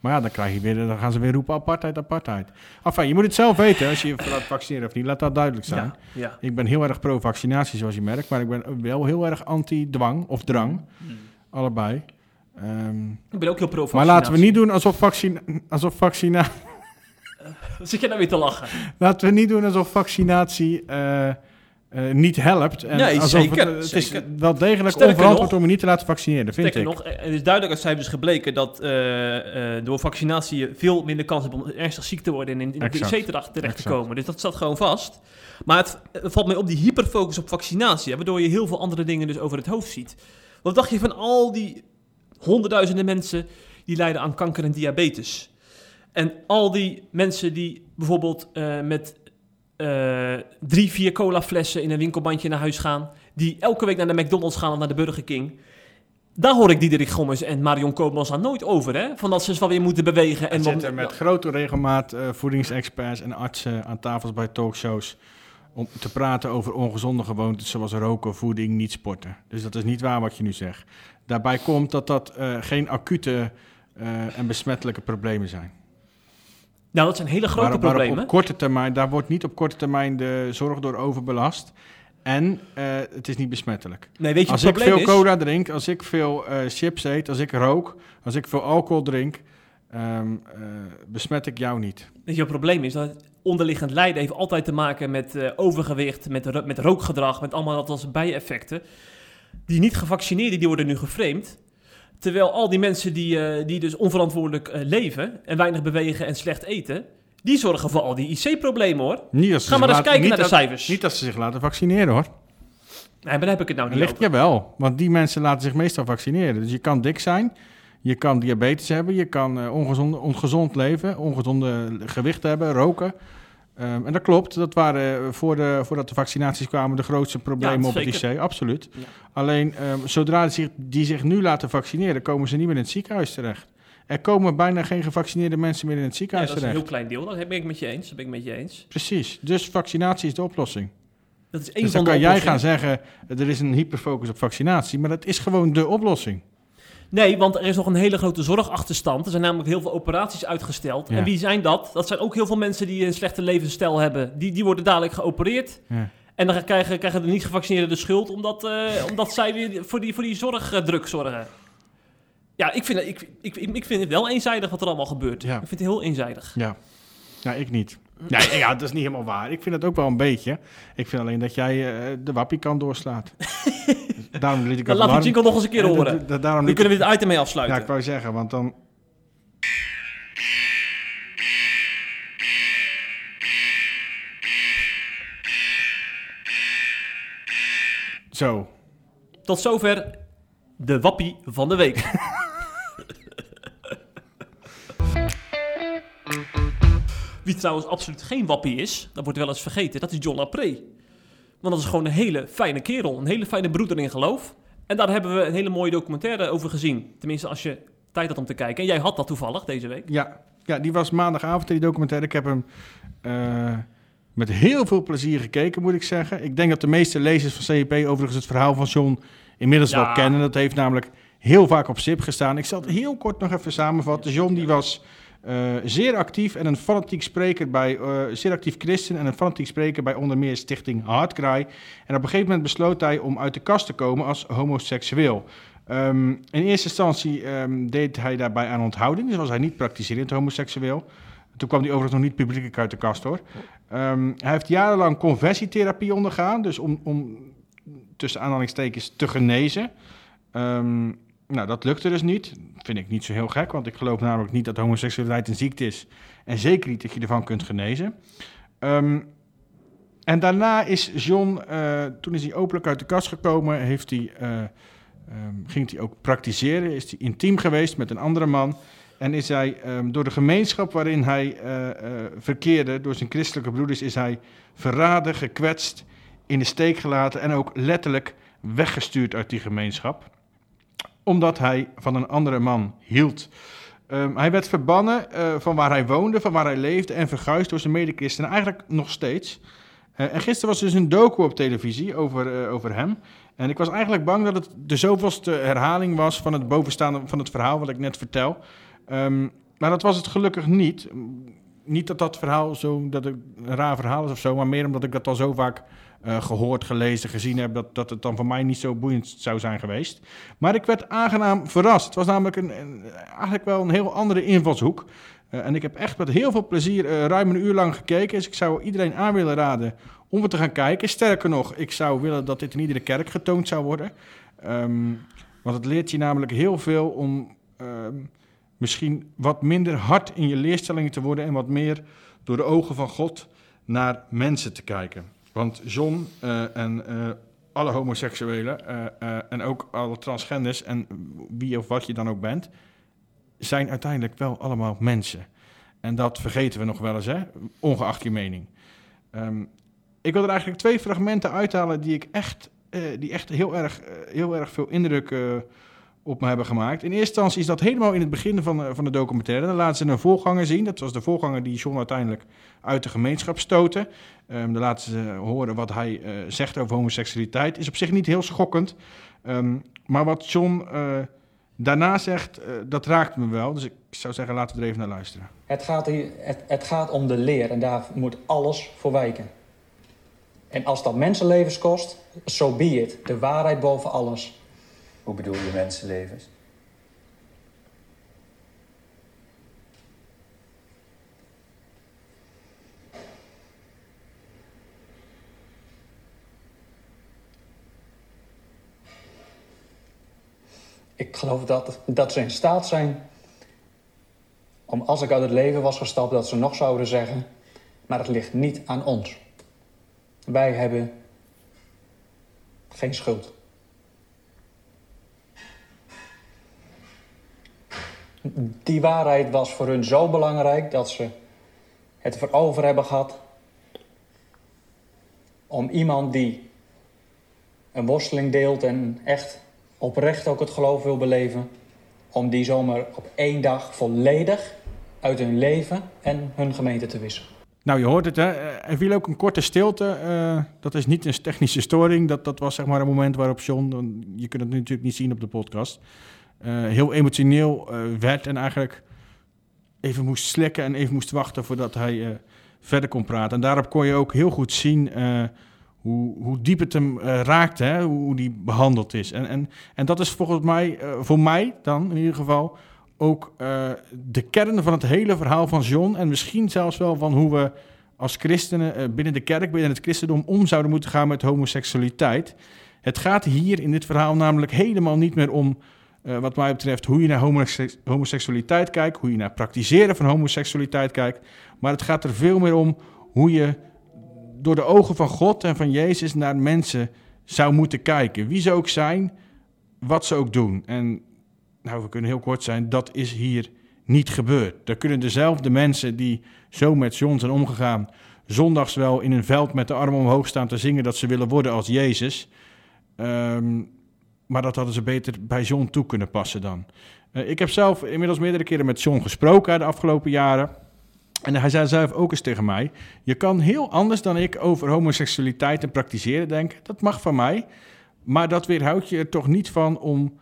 S2: Maar ja, dan, krijg je weer, dan gaan ze weer roepen apartheid, apartheid. Enfin, je moet het zelf weten als je je laat vaccineren of niet. Laat dat duidelijk zijn.
S1: Ja, ja.
S2: Ik ben heel erg pro-vaccinatie, zoals je merkt. Maar ik ben wel heel erg anti-dwang of drang. Allebei. Ehm,
S1: Ik ben ook heel pro
S2: maar laten we niet doen alsof, vaccina alsof, vaccina
S1: Zit je nou weer te lachen?
S2: laten we niet doen alsof vaccinatie eh, eh, niet helpt. En
S1: Nee,
S2: alsof
S1: zeker,
S2: Het, het is wel degelijk
S1: Sterker
S2: onverantwoord
S1: nog-
S2: om je niet te laten vaccineren, vind ik.
S1: nog, er is duidelijk uit cijfers gebleken dat eh, eh, door vaccinatie je veel minder kans hebt om ernstig ziek te worden en in, in de wc terecht, te
S2: Exact.
S1: komen. Dus dat staat gewoon vast. Maar het, het valt mij op die hyperfocus op vaccinatie, hè, waardoor je heel veel andere dingen dus over het hoofd ziet. Wat dacht je van al die honderdduizenden mensen die lijden aan kanker en diabetes? En al die mensen die bijvoorbeeld eh, met eh, drie, vier colaflessen in een winkelbandje naar huis gaan, die elke week naar de McDonald's gaan of naar de Burger King. Daar hoor ik Diederik Gommers en Marion Koopmans aan nooit over, hè? Van dat ze wel weer moeten bewegen. En
S2: zitten met grote regelmaat eh, voedingsexperts en artsen aan tafels bij talkshows om te praten over ongezonde gewoontes zoals roken, voeding, niet sporten. Dus dat is niet waar wat je nu zegt. Daarbij komt dat dat eh, geen acute en besmettelijke problemen zijn.
S1: Nou, dat zijn hele grote problemen.
S2: op korte termijn, daar wordt niet op korte termijn de zorg door overbelast. En eh, het is niet besmettelijk.
S1: Nee, weet je
S2: Als
S1: wat
S2: ik veel
S1: is?
S2: cola drink, als ik veel eh, chips eet, als ik rook, als ik veel alcohol drink, ehm, eh, besmet ik jou niet.
S1: Weet je het probleem is? Dat onderliggend lijden heeft altijd te maken met overgewicht, met, met rookgedrag, met allemaal dat als bijeffecten. Die niet gevaccineerden, die worden nu geframed. Terwijl al die mensen die, eh, die dus onverantwoordelijk eh, leven en weinig bewegen en slecht eten, die zorgen voor al die IC-problemen hoor.
S2: Niet als ze
S1: Ga maar eens
S2: laten-
S1: kijken naar de
S2: dat-
S1: cijfers.
S2: Niet dat ze zich laten vaccineren hoor.
S1: Nee, maar daar heb ik het nou niet
S2: Ligt jawel, want die mensen laten zich meestal vaccineren. Dus je kan dik zijn, je kan diabetes hebben, je kan eh, ongezond, ongezond leven, ongezonde gewicht hebben, roken. Ehm, en dat klopt, dat waren eh, voor de, voordat de vaccinaties kwamen de grootste problemen
S1: Ja,
S2: op het. IC, absoluut.
S1: Ja.
S2: Alleen ehm, zodra die zich, die zich nu laten vaccineren, komen ze niet meer in het ziekenhuis terecht. Er komen bijna geen gevaccineerde mensen meer in het
S1: Ja,
S2: ziekenhuis
S1: dat is een
S2: terecht.
S1: heel klein deel. Dat ben ik met je eens. Dat ben ik met je eens.
S2: Precies, dus vaccinatie is de oplossing.
S1: Dat is één
S2: Dus
S1: van
S2: dan kan jij gaan zeggen, er is een hyperfocus op vaccinatie, maar dat is gewoon de oplossing.
S1: Nee, want er is nog een hele grote zorgachterstand. Er zijn namelijk heel veel operaties uitgesteld.
S2: Ja.
S1: En wie zijn dat? Dat zijn ook heel veel mensen die een slechte levensstijl hebben. Die, die worden dadelijk geopereerd.
S2: Ja.
S1: En dan krijgen, krijgen de niet gevaccineerden de schuld, omdat, eh, omdat zij weer voor die, voor die zorgdruk zorgen. Ja, ik vind, het- ik, ik, ik vind het wel eenzijdig wat er allemaal gebeurt.
S2: Ja.
S1: Ik vind het heel eenzijdig.
S2: Ja. Ja, ik niet. Nee, ja, dat is niet helemaal waar. Ik vind het ook wel een beetje. Ik vind alleen dat jij eh, de wappie kan doorslaat. Daarom liet ik
S1: Dan laat die
S2: alarm-
S1: jingle nog eens een keer horen.
S2: daarom liet
S1: kunnen we dit item mee
S2: Ja,
S1: afsluiten.
S2: ik wou zeggen, want dan... Zo.
S1: Tot zover de wappie van de week. Wie trouwens absoluut geen wappie is, dat wordt wel eens vergeten, dat is John Lapré. Want dat is gewoon een hele fijne kerel. Een hele fijne broeder in geloof. En daar hebben we een hele mooie documentaire over gezien. Tenminste, als je tijd had om te kijken. En jij had dat toevallig deze week.
S2: Ja, ja die was maandagavond, die documentaire. Ik heb hem uh, met heel veel plezier gekeken, moet ik zeggen. Ik denk dat de meeste lezers van CEP overigens het verhaal van John inmiddels wel kennen. Dat heeft namelijk heel vaak op SIP gestaan. Ik zal het heel kort nog even samenvatten. John die was uh, zeer actief en een fanatiek spreker bij, uh, zeer actief christen en een fanatiek spreker bij onder meer Stichting Hardcry. En op een gegeven moment besloot hij om uit de kast te komen als homoseksueel. Um, in eerste instantie um, deed hij daarbij aan onthouding, dus was hij niet praktiserend homoseksueel. Toen kwam hij overigens nog niet publiekelijk uit de kast hoor. Um, hij heeft jarenlang conversietherapie ondergaan, dus om, om tussen aanhalingstekens te genezen. Nou, dat lukte dus niet. Vind ik niet zo heel gek, want ik geloof namelijk niet dat homoseksualiteit een ziekte is. En zeker niet dat je ervan kunt genezen. Um, en daarna is John, uh, toen is hij openlijk uit de kast gekomen, heeft hij, uh, um, ging hij ook praktiseren, is hij intiem geweest met een andere man. En is hij um, door de gemeenschap waarin hij uh, verkeerde, door zijn christelijke broeders, is hij verraden, gekwetst, in de steek gelaten en ook letterlijk weggestuurd uit die gemeenschap omdat hij van een andere man hield. Um, hij werd verbannen uh, van waar hij woonde, van waar hij leefde en verguisd door zijn medechristenen, eigenlijk nog steeds. Uh, en gisteren was dus een docu op televisie over, uh, over hem. En ik was eigenlijk bang dat het de zoveelste herhaling was van het bovenstaande van het verhaal wat ik net vertel. Um, maar dat was het gelukkig niet. Niet dat dat verhaal zo dat een raar verhaal is of zo, maar meer omdat ik dat al zo vaak uh, gehoord, gelezen, gezien heb, dat, dat het dan voor mij niet zo boeiend zou zijn geweest. Maar ik werd aangenaam verrast. Het was namelijk een, eigenlijk wel een heel andere invalshoek. Uh, en ik heb echt met heel veel plezier uh, ruim een uur lang gekeken. Dus ik zou iedereen aan willen raden om het te gaan kijken. Sterker nog, ik zou willen dat dit in iedere kerk getoond zou worden. Um, want het leert je namelijk heel veel om um, misschien wat minder hard in je leerstellingen te worden en wat meer door de ogen van God naar mensen te kijken. Want John uh, en uh, alle homoseksuelen uh, en ook alle transgenders en wie of wat je dan ook bent, zijn uiteindelijk wel allemaal mensen. En dat vergeten we nog wel eens, hè? ongeacht je mening. Um, ik wil er eigenlijk twee fragmenten uithalen die ik echt, die echt heel, erg, heel erg veel indruk op me hebben gemaakt. In eerste instantie is dat helemaal in het begin van, van de documentaire. Dan laten ze een voorganger zien. Dat was de voorganger die John uiteindelijk uit de gemeenschap stoten. Um, dan laten ze horen wat hij uh, zegt over homoseksualiteit. Is op zich niet heel schokkend. Um, maar wat John uh, daarna zegt, dat raakt me wel. Dus ik zou zeggen, laten we er even naar luisteren.
S3: Het gaat, het, het gaat om de leer en daar moet alles voor wijken. En als dat mensenlevens kost, so be. De waarheid boven alles.
S4: Hoe bedoel je mensenlevens?
S3: Ik geloof dat, dat ze in staat zijn om als ik uit het leven was gestapt, dat ze nog zouden zeggen, maar het ligt niet aan ons. Wij hebben geen schuld. Die waarheid was voor hun zo belangrijk dat ze het erover hebben gehad om iemand die een worsteling deelt en echt oprecht ook het geloof wil beleven, om die zomaar op één dag volledig uit hun leven en hun gemeente te wissen.
S2: Nou, je hoort het, hè? Er viel ook een korte stilte. Uh, dat is niet een technische storing. Dat, dat was zeg maar een moment waarop John, je kunt het natuurlijk niet zien op de podcast, heel emotioneel uh, werd en eigenlijk even moest slikken en even moest wachten voordat hij verder kon praten. En daarop kon je ook heel goed zien hoe, hoe diep het hem raakt? Hoe, die behandeld is. En, en, en dat is volgens mij, voor mij dan in ieder geval, ook de kern van het hele verhaal van John. En misschien zelfs wel van hoe we als christenen binnen de kerk, binnen het christendom, om zouden moeten gaan met homoseksualiteit. Het gaat hier in dit verhaal namelijk helemaal niet meer om, wat mij betreft, hoe je naar homoseksualiteit kijkt, hoe je naar praktiseren van homoseksualiteit kijkt. Maar het gaat er veel meer om hoe je door de ogen van God en van Jezus naar mensen zou moeten kijken. Wie ze ook zijn, wat ze ook doen. En nou, we kunnen heel kort zijn, dat is hier niet gebeurd. Er kunnen dezelfde mensen die zo met John zijn omgegaan, zondags wel in een veld met de armen omhoog staan te zingen dat ze willen worden als Jezus. Ehm, maar dat hadden ze beter bij John toe kunnen passen dan. Eh, ik heb zelf inmiddels meerdere keren met John gesproken de afgelopen jaren. En hij zei zelf ook eens tegen mij: Je kan heel anders dan ik over homoseksualiteit en praktiseren denken. Dat mag van mij. Maar dat weerhoudt je er toch niet van om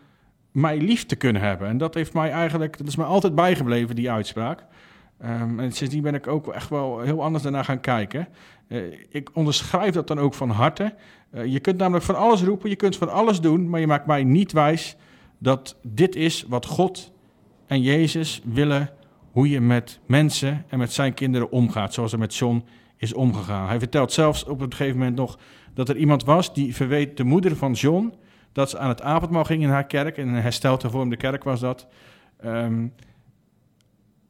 S2: mij lief te kunnen hebben. En dat heeft mij eigenlijk, dat is mij altijd bijgebleven, die uitspraak. Um, en sindsdien ben ik ook echt wel heel anders daarna gaan kijken. Uh, ik onderschrijf dat dan ook van harte. Uh, je kunt namelijk van alles roepen, je kunt van alles doen, maar je maakt mij niet wijs dat dit is wat God en Jezus willen, hoe je met mensen en met zijn kinderen omgaat, zoals er met John is omgegaan. Hij vertelt zelfs op een gegeven moment nog dat er iemand was die verweet de moeder van John dat ze aan het avondmaal ging in haar kerk, in een hersteld hervormde kerk was dat, um,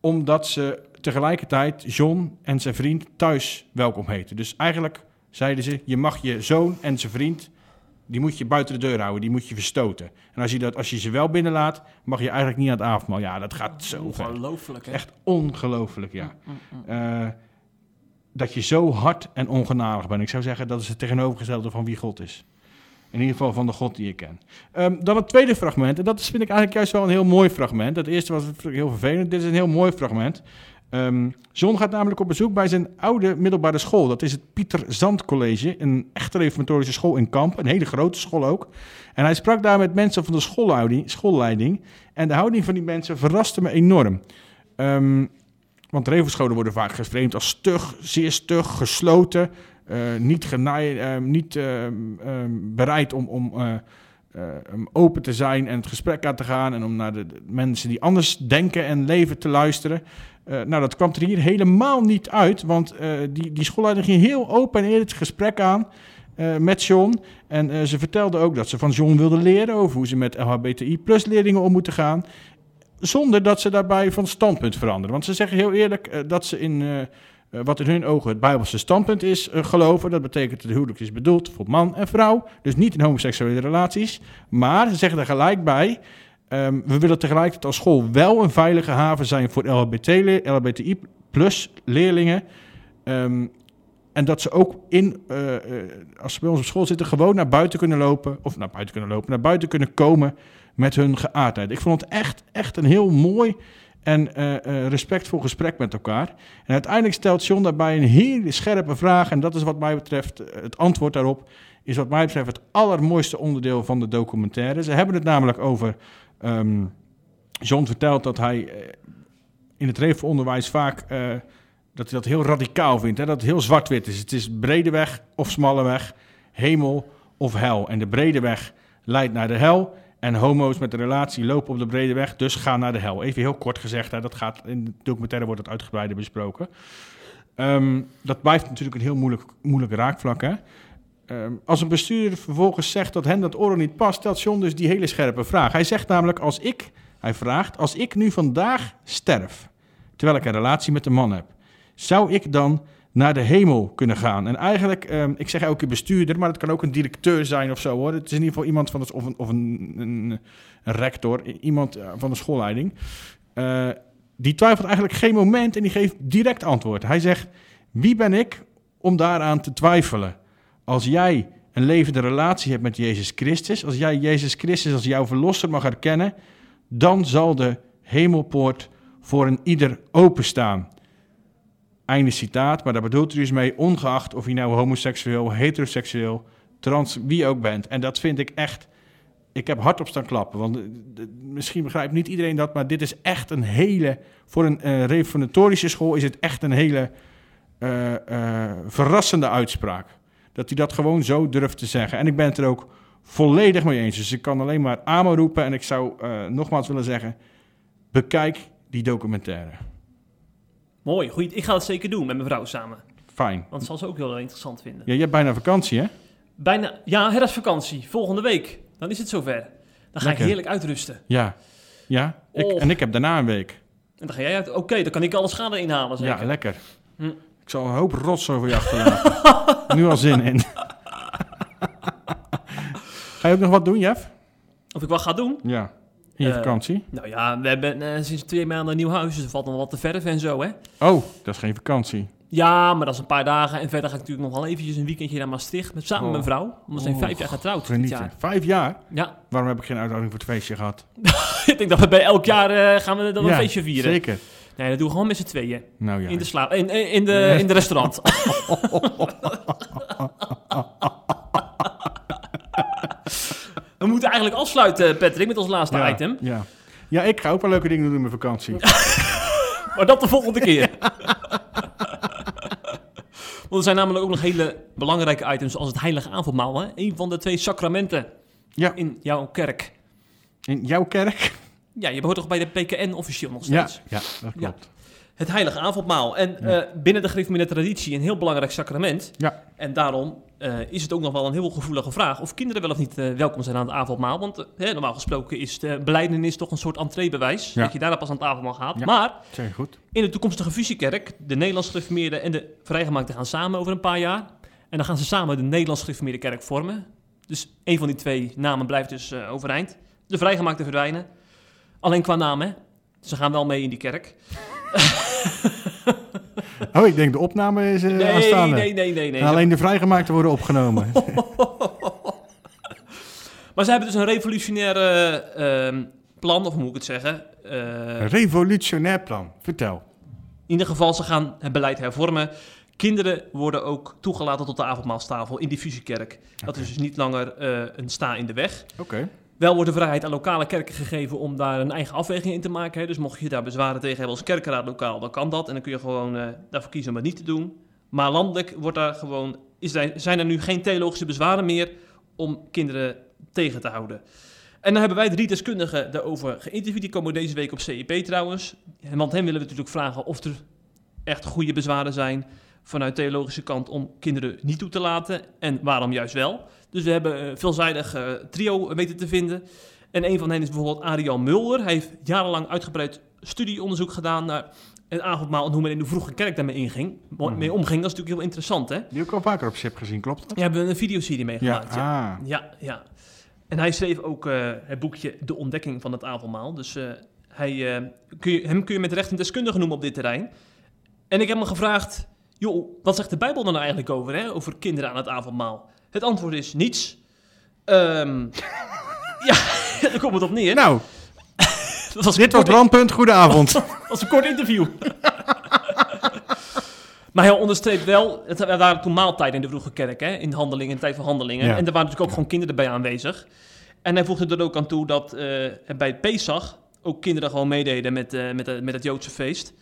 S2: omdat ze tegelijkertijd John en zijn vriend thuis welkom heten. Dus eigenlijk zeiden ze, je mag je zoon en zijn vriend, die moet je buiten de deur houden, die moet je verstoten. En als je, dat, als je ze wel binnenlaat, mag je eigenlijk niet aan het avondmaal. Ja, dat gaat zo
S1: Ongelooflijk, hè?
S2: Echt ongelooflijk, ja. Mm, mm, mm. Uh, dat je zo hard en ongenadig bent. Ik zou zeggen, dat is het tegenovergestelde van wie God is. In ieder geval van de God die ik ken. Um, dan het tweede fragment. En dat vind ik eigenlijk juist wel een heel mooi fragment. Het eerste was heel vervelend. Dit is een heel mooi fragment. Um, John gaat namelijk op bezoek bij zijn oude middelbare school. Dat is het Pieter Zand College. Een echte reformatorische school in Kamp. Een hele grote school ook. En hij sprak daar met mensen van de schoolleiding. en de houding van die mensen verraste me enorm. Um, want revenscholen worden vaak geframed als stug, zeer stug, gesloten. Uh, niet, uh, niet uh, bereid om, om open te zijn en het gesprek aan te gaan. En om naar de, mensen die anders denken en leven te luisteren. nou, dat kwam er hier helemaal niet uit. Want die, die schoolleider ging heel open en eerlijk het gesprek aan. met John. En ze vertelde ook dat ze van John wilde leren over hoe ze met LHBTI-plus leerlingen om moeten gaan zonder dat ze daarbij van standpunt veranderen. Want ze zeggen heel eerlijk dat ze in wat in hun ogen het Bijbelse standpunt is uh, geloven. Dat betekent dat het huwelijk is bedoeld voor man en vrouw. Dus niet in homoseksuele relaties. Maar ze zeggen er gelijk bij. Um, we willen tegelijkertijd als school wel een veilige haven zijn voor LHBT, LHBTI plus leerlingen. Um, en dat ze ook in, als ze bij ons op school zitten, gewoon naar buiten kunnen lopen. Of naar buiten kunnen lopen, naar buiten kunnen komen met hun geaardheid. Ik vond het echt, echt een heel mooi en uh, uh, respectvol gesprek met elkaar. En uiteindelijk stelt John daarbij een hele scherpe vraag. En dat is wat mij betreft, eh, het antwoord daarop is wat mij betreft het allermooiste onderdeel van de documentaire. Ze hebben het namelijk over... Um, John vertelt dat hij in het revenonderwijs vaak... Dat hij dat heel radicaal vindt, hè? dat het heel zwart-wit is. Het is brede weg of smalle weg, hemel of hel. En de brede weg leidt naar de hel en homo's met een relatie lopen op de brede weg, dus gaan naar de hel. Even heel kort gezegd, hè, dat gaat in de documentaire wordt het uitgebreider besproken. Um, dat blijft natuurlijk een heel moeilijk, moeilijk raakvlak. Hè? Um, als een bestuurder vervolgens zegt dat hen dat oordeel niet past, stelt John dus die hele scherpe vraag. Hij zegt namelijk, als ik, hij vraagt, als ik nu vandaag sterf, terwijl ik een relatie met een man heb, zou ik dan naar de hemel kunnen gaan. En eigenlijk, um, ik zeg elke bestuurder, maar het kan ook een directeur zijn of zo hoor. Het is in ieder geval iemand van het, of een, of een, een, rector, iemand uh, van de schoolleiding. Uh, die twijfelt eigenlijk geen moment en die geeft direct antwoord. Hij zegt: Wie ben ik om daaraan te twijfelen? Als jij een levende relatie hebt met Jezus Christus, als jij Jezus Christus als jouw verlosser mag erkennen, dan zal de hemelpoort voor een ieder openstaan. Einde citaat, maar daar bedoelt u dus mee, ongeacht of je nou homoseksueel, heteroseksueel, trans, wie ook bent. En dat vind ik echt, ik heb hard op staan klappen, want misschien begrijpt niet iedereen dat, maar dit is echt een hele, voor een uh, reformatorische school is het echt een hele uh, verrassende uitspraak. Dat hij dat gewoon zo durft te zeggen. En ik ben het er ook volledig mee eens. Dus ik kan alleen maar amen roepen en ik zou nogmaals willen zeggen, bekijk die documentaire.
S1: Mooi, goed. Ik ga het zeker doen met mijn vrouw samen.
S2: Fijn.
S1: Want dat zal ze ook heel interessant vinden.
S2: Ja, je hebt bijna vakantie, hè?
S1: Bijna, ja, herfstvakantie. Volgende week. Dan is het zover. Dan ga Lekker. ik heerlijk uitrusten.
S2: Ja, ja. Ik, oh. en ik heb daarna een week.
S1: En dan ga jij uit. Oké, okay, dan kan ik alle schade inhalen, zeker?
S2: Ja, lekker. Hm. Ik zal een hoop rots over je achterlaten. nu al zin in. ga je ook nog wat doen, Jeff?
S1: Of ik wat ga doen?
S2: Ja. In je uh, vakantie?
S1: Nou ja, we hebben uh, sinds twee maanden een nieuw huis, dus er valt nog wat te verven en zo, hè?
S2: Oh, dat is geen vakantie.
S1: Ja, maar dat is een paar dagen. En verder ga ik natuurlijk nog wel eventjes een weekendje naar Maastricht. Met, samen met mijn vrouw. Want we zijn
S2: Oh,
S1: vijf jaar getrouwd jaar.
S2: Vijf jaar?
S1: Ja,
S2: Waarom heb ik geen uitnodiging voor het feestje gehad?
S1: ik denk dat we bij elk jaar eh, gaan we dan een feestje vieren.
S2: Zeker.
S1: Nee, dat doen we gewoon met z'n tweeën.
S2: Nou ja.
S1: In de slaap. In, in, in de, in de restaurant. we moeten eigenlijk afsluiten, Patrick, met ons laatste
S2: ja,
S1: item.
S2: Ja. ja, ik ga ook wel leuke dingen doen in mijn vakantie.
S1: Maar dat de volgende keer. Want er zijn namelijk ook nog hele belangrijke items als het heilige avondmaal. Hè? Een van de twee sacramenten
S2: Ja.
S1: in jouw kerk.
S2: In jouw kerk?
S1: Ja, je behoort toch bij de PKN officieel nog
S2: Ja,
S1: steeds?
S2: ja, dat klopt.
S1: Het heilige avondmaal. En
S2: Ja.
S1: eh, binnen de gereformeerde traditie een heel belangrijk sacrament.
S2: Ja.
S1: En daarom eh, is het ook nog wel een heel gevoelige vraag of kinderen wel of niet eh, welkom zijn aan het avondmaal. Want hè, normaal gesproken is de beleidenis toch een soort entreebewijs.
S2: Ja.
S1: Dat je daarna pas aan het avondmaal gaat.
S2: Ja.
S1: Maar
S2: goed.
S1: in de toekomstige fusiekerk, de Nederlands gereformeerde en de vrijgemaakte gaan samen over een paar jaar. En dan gaan ze samen de Nederlands gereformeerde kerk vormen. Dus een van die twee namen blijft dus overeind. De vrijgemaakte verdwijnen. Alleen qua naam, hè. Ze gaan wel mee in die kerk.
S2: Oh, ik denk de opname is eh
S1: Nee,
S2: aanstaande.
S1: nee, nee, nee, nee.
S2: En alleen de vrijgemaakte worden opgenomen.
S1: Maar ze hebben dus een revolutionaire ehm, plan, of moet ik het zeggen? Eh,
S2: Een revolutionair plan. Vertel.
S1: in ieder geval, ze gaan het beleid hervormen. Kinderen worden ook toegelaten tot de avondmaalstafel in die fusiekerk. Dat is dus niet langer eh, een sta in de weg.
S2: Oké.
S1: Wel wordt de vrijheid aan lokale kerken gegeven om daar een eigen afweging in te maken. Hè. Dus mocht je daar bezwaren tegen hebben als kerkenraad lokaal, dan kan dat. En dan kun je gewoon eh, daarvoor kiezen om het niet te doen. Maar landelijk wordt daar gewoon, is zijn er nu geen theologische bezwaren meer om kinderen tegen te houden. En dan hebben wij drie deskundigen daarover geïnterviewd. Die komen deze week op CIP trouwens. En Want hen willen we natuurlijk vragen of er echt goede bezwaren zijn vanuit theologische kant om kinderen niet toe te laten. En waarom juist wel. Dus we hebben een veelzijdig eh, trio weten te vinden. En een van hen is bijvoorbeeld Ariel Mulder. Hij heeft jarenlang uitgebreid studieonderzoek gedaan naar het avondmaal en hoe men in de vroege kerk daarmee inging,
S2: Mhm.
S1: mee omging. Dat is natuurlijk heel interessant, hè?
S2: Die heb ik al vaker op SIP gezien, klopt dat?
S1: Daar hebben we een videoserie mee
S2: Ja.
S1: gemaakt. Ja.
S2: Ah.
S1: Ja, ja. En hij schreef ook eh, het boekje De Ontdekking van het Avondmaal. Dus eh, hij, kun je, hem kun je met recht een deskundige noemen op dit terrein. En ik heb hem gevraagd, joh, wat zegt de Bijbel dan nou eigenlijk over, hè? Over kinderen aan het avondmaal? Het antwoord is niets. Ehm, ja, daar komt het op neer.
S2: Nou,
S1: dat was
S2: dit was Brandpunt. Goedenavond.
S1: dat was een kort interview. maar hij onderstreept wel, het er waren toen maaltijden in de vroege kerk, hè, in handelingen, in de tijd van handelingen.
S2: Ja.
S1: En er waren natuurlijk ook gewoon kinderen bij aanwezig. En hij voegde er ook aan toe dat er bij Pesach ook kinderen gewoon meededen met, eh, met, met het Joodse feest.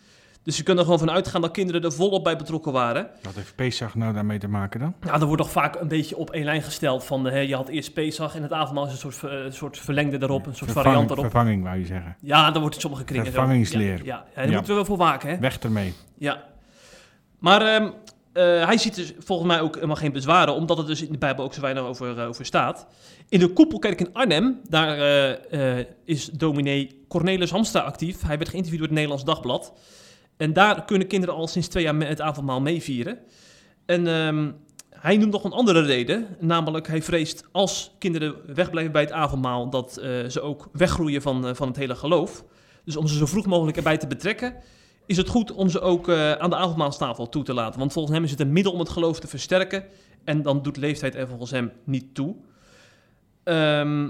S1: Dus je kunt er gewoon van uitgaan dat kinderen er volop bij betrokken waren.
S2: Wat heeft Pesach nou daarmee te maken dan?
S1: Nou, er wordt toch vaak een beetje op één lijn gesteld van, hè, je had eerst Pesach en het avondmaal is een soort, eh, soort verlengde daarop, een soort
S2: Vervang-
S1: variant daarop.
S2: Vervanging, wou je zeggen.
S1: Ja, dan wordt het sommige kringen zo.
S2: Vervangingsleer.
S1: Ja, ja, ja, daar
S2: Ja.
S1: moeten we wel voor waken, hè.
S2: Weg ermee.
S1: Ja. Maar ehm, eh, hij ziet dus volgens mij ook helemaal geen bezwaren, omdat het dus in de Bijbel ook zo weinig over, eh, over staat. In de Koepelkerk in Arnhem, daar eh, eh, is dominee Cornelis Hamstra actief. Hij werd geïnterviewd door het Nederlands Dagblad. En daar kunnen kinderen al sinds twee jaar het avondmaal meevieren. En ehm, hij noemt nog een andere reden, namelijk hij vreest als kinderen wegblijven bij het avondmaal, dat eh, ze ook weggroeien van, eh, van het hele geloof. Dus om ze zo vroeg mogelijk erbij te betrekken, is het goed om ze ook eh, aan de avondmaalstafel toe te laten. Want volgens hem is het een middel om het geloof te versterken. En dan doet leeftijd er volgens hem niet toe. Ehm,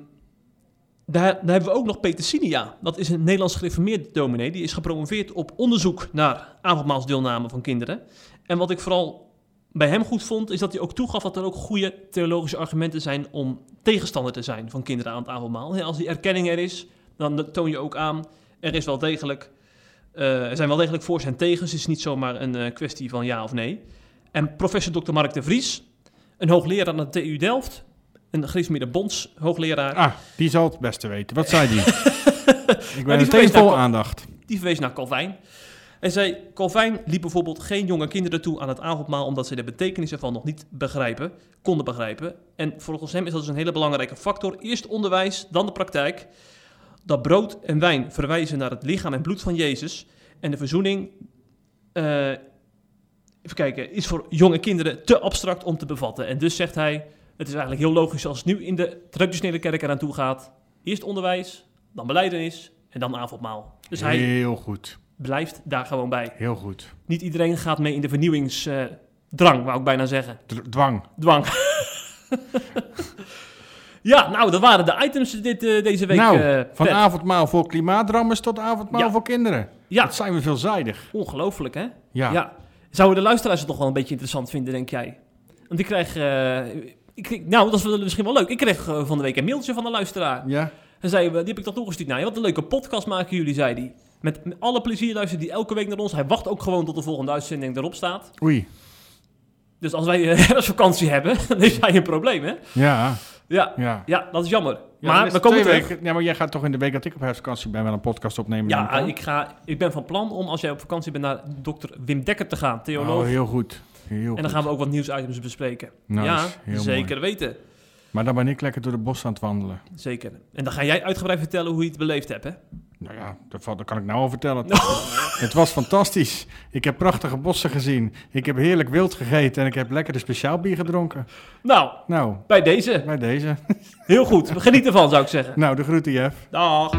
S1: daar, daar hebben we ook nog Peter Sinia. Dat is een Nederlands gereformeerd dominee. Die is gepromoveerd op onderzoek naar avondmaalsdeelname van kinderen. En wat ik vooral bij hem goed vond, is dat hij ook toegaf dat er ook goede theologische argumenten zijn om tegenstander te zijn van kinderen aan het avondmaal. Als die erkenning er is, dan toon je ook aan, er is wel degelijk eh, er zijn wel degelijk voor's en tegens. Het is niet zomaar een eh, kwestie van ja of nee. En professor Dr. Mark de Vries, een hoogleraar aan de TU Delft, een gereformeerde bonds hoogleraar,
S2: Ah, die zal het beste weten. Wat zei die? ik
S1: die
S2: ben meteen
S1: naar
S2: vol aandacht.
S1: die verwees naar Calvijn. En zei, Calvijn liet bijvoorbeeld geen jonge kinderen toe aan het avondmaal omdat ze de betekenis ervan nog niet begrijpen, konden begrijpen. En volgens hem is dat dus een hele belangrijke factor. Eerst onderwijs, dan de praktijk. Dat brood en wijn verwijzen naar het lichaam en bloed van Jezus. En de verzoening, eh, even kijken, is voor jonge kinderen te abstract om te bevatten. En dus zegt hij, het is eigenlijk heel logisch als het nu in de traditionele kerk eraan toe gaat. Eerst onderwijs, dan beleidenis en dan avondmaal. Dus hij
S2: Heel goed.
S1: blijft daar gewoon bij.
S2: Heel goed.
S1: Niet iedereen gaat mee in de vernieuwingsdrang, wou ik bijna zeggen.
S2: D- dwang.
S1: Dwang. ja, nou, dat waren de items dit, eh, deze week.
S2: nou,
S1: eh,
S2: van
S1: Pet.
S2: avondmaal voor klimaatdrammers tot avondmaal
S1: Ja.
S2: voor kinderen.
S1: Ja,
S2: Dat zijn we veelzijdig.
S1: ongelooflijk hè?
S2: Ja.
S1: Ja. Zouden de luisteraars het toch wel een beetje interessant vinden, denk jij? Want ik krijg... eh, ik, nou, dat is wel- misschien wel leuk. Ik kreeg eh, van de week een mailtje van een luisteraar.
S2: Ja?
S1: En zei, die heb ik toch toegestuurd naar je. Wat een leuke podcast maken jullie, zei hij. Met, alle plezier luistert hij elke week naar ons. Hij wacht ook gewoon tot de volgende uitzending erop staat.
S2: Oei.
S1: Dus als wij eh, vakantie hebben, dan heeft hij een probleem, hè?
S2: Ja.
S1: Ja,
S2: Ja.
S1: ja dat is jammer.
S2: Ja,
S1: maar
S2: dan is
S1: we komen terug.
S2: weken- Ja, maar jij gaat toch in de week dat ik op herfstvakantie ben wel een podcast opnemen?
S1: Ja, ik, ga, ik ben van plan om als jij op vakantie bent naar dokter Wim Dekker te gaan, theoloog.
S2: Oh, heel goed. Heel
S1: en dan gaan we ook wat nieuwsitems bespreken.
S2: Nice,
S1: ja,
S2: heel
S1: zeker weten.
S2: Maar dan ben ik lekker door de bos aan het wandelen.
S1: Zeker. En dan ga jij uitgebreid vertellen hoe je het beleefd hebt, hè?
S2: Nou ja, dat kan ik nou al vertellen. Het was fantastisch. Ik heb prachtige bossen gezien. Ik heb heerlijk wild gegeten en ik heb lekker de speciaal bier gedronken.
S1: Nou,
S2: Nou,
S1: bij deze.
S2: bij deze.
S1: Heel goed. Geniet ervan, zou ik zeggen.
S2: Nou, de groeten, Jeff.
S1: Dag.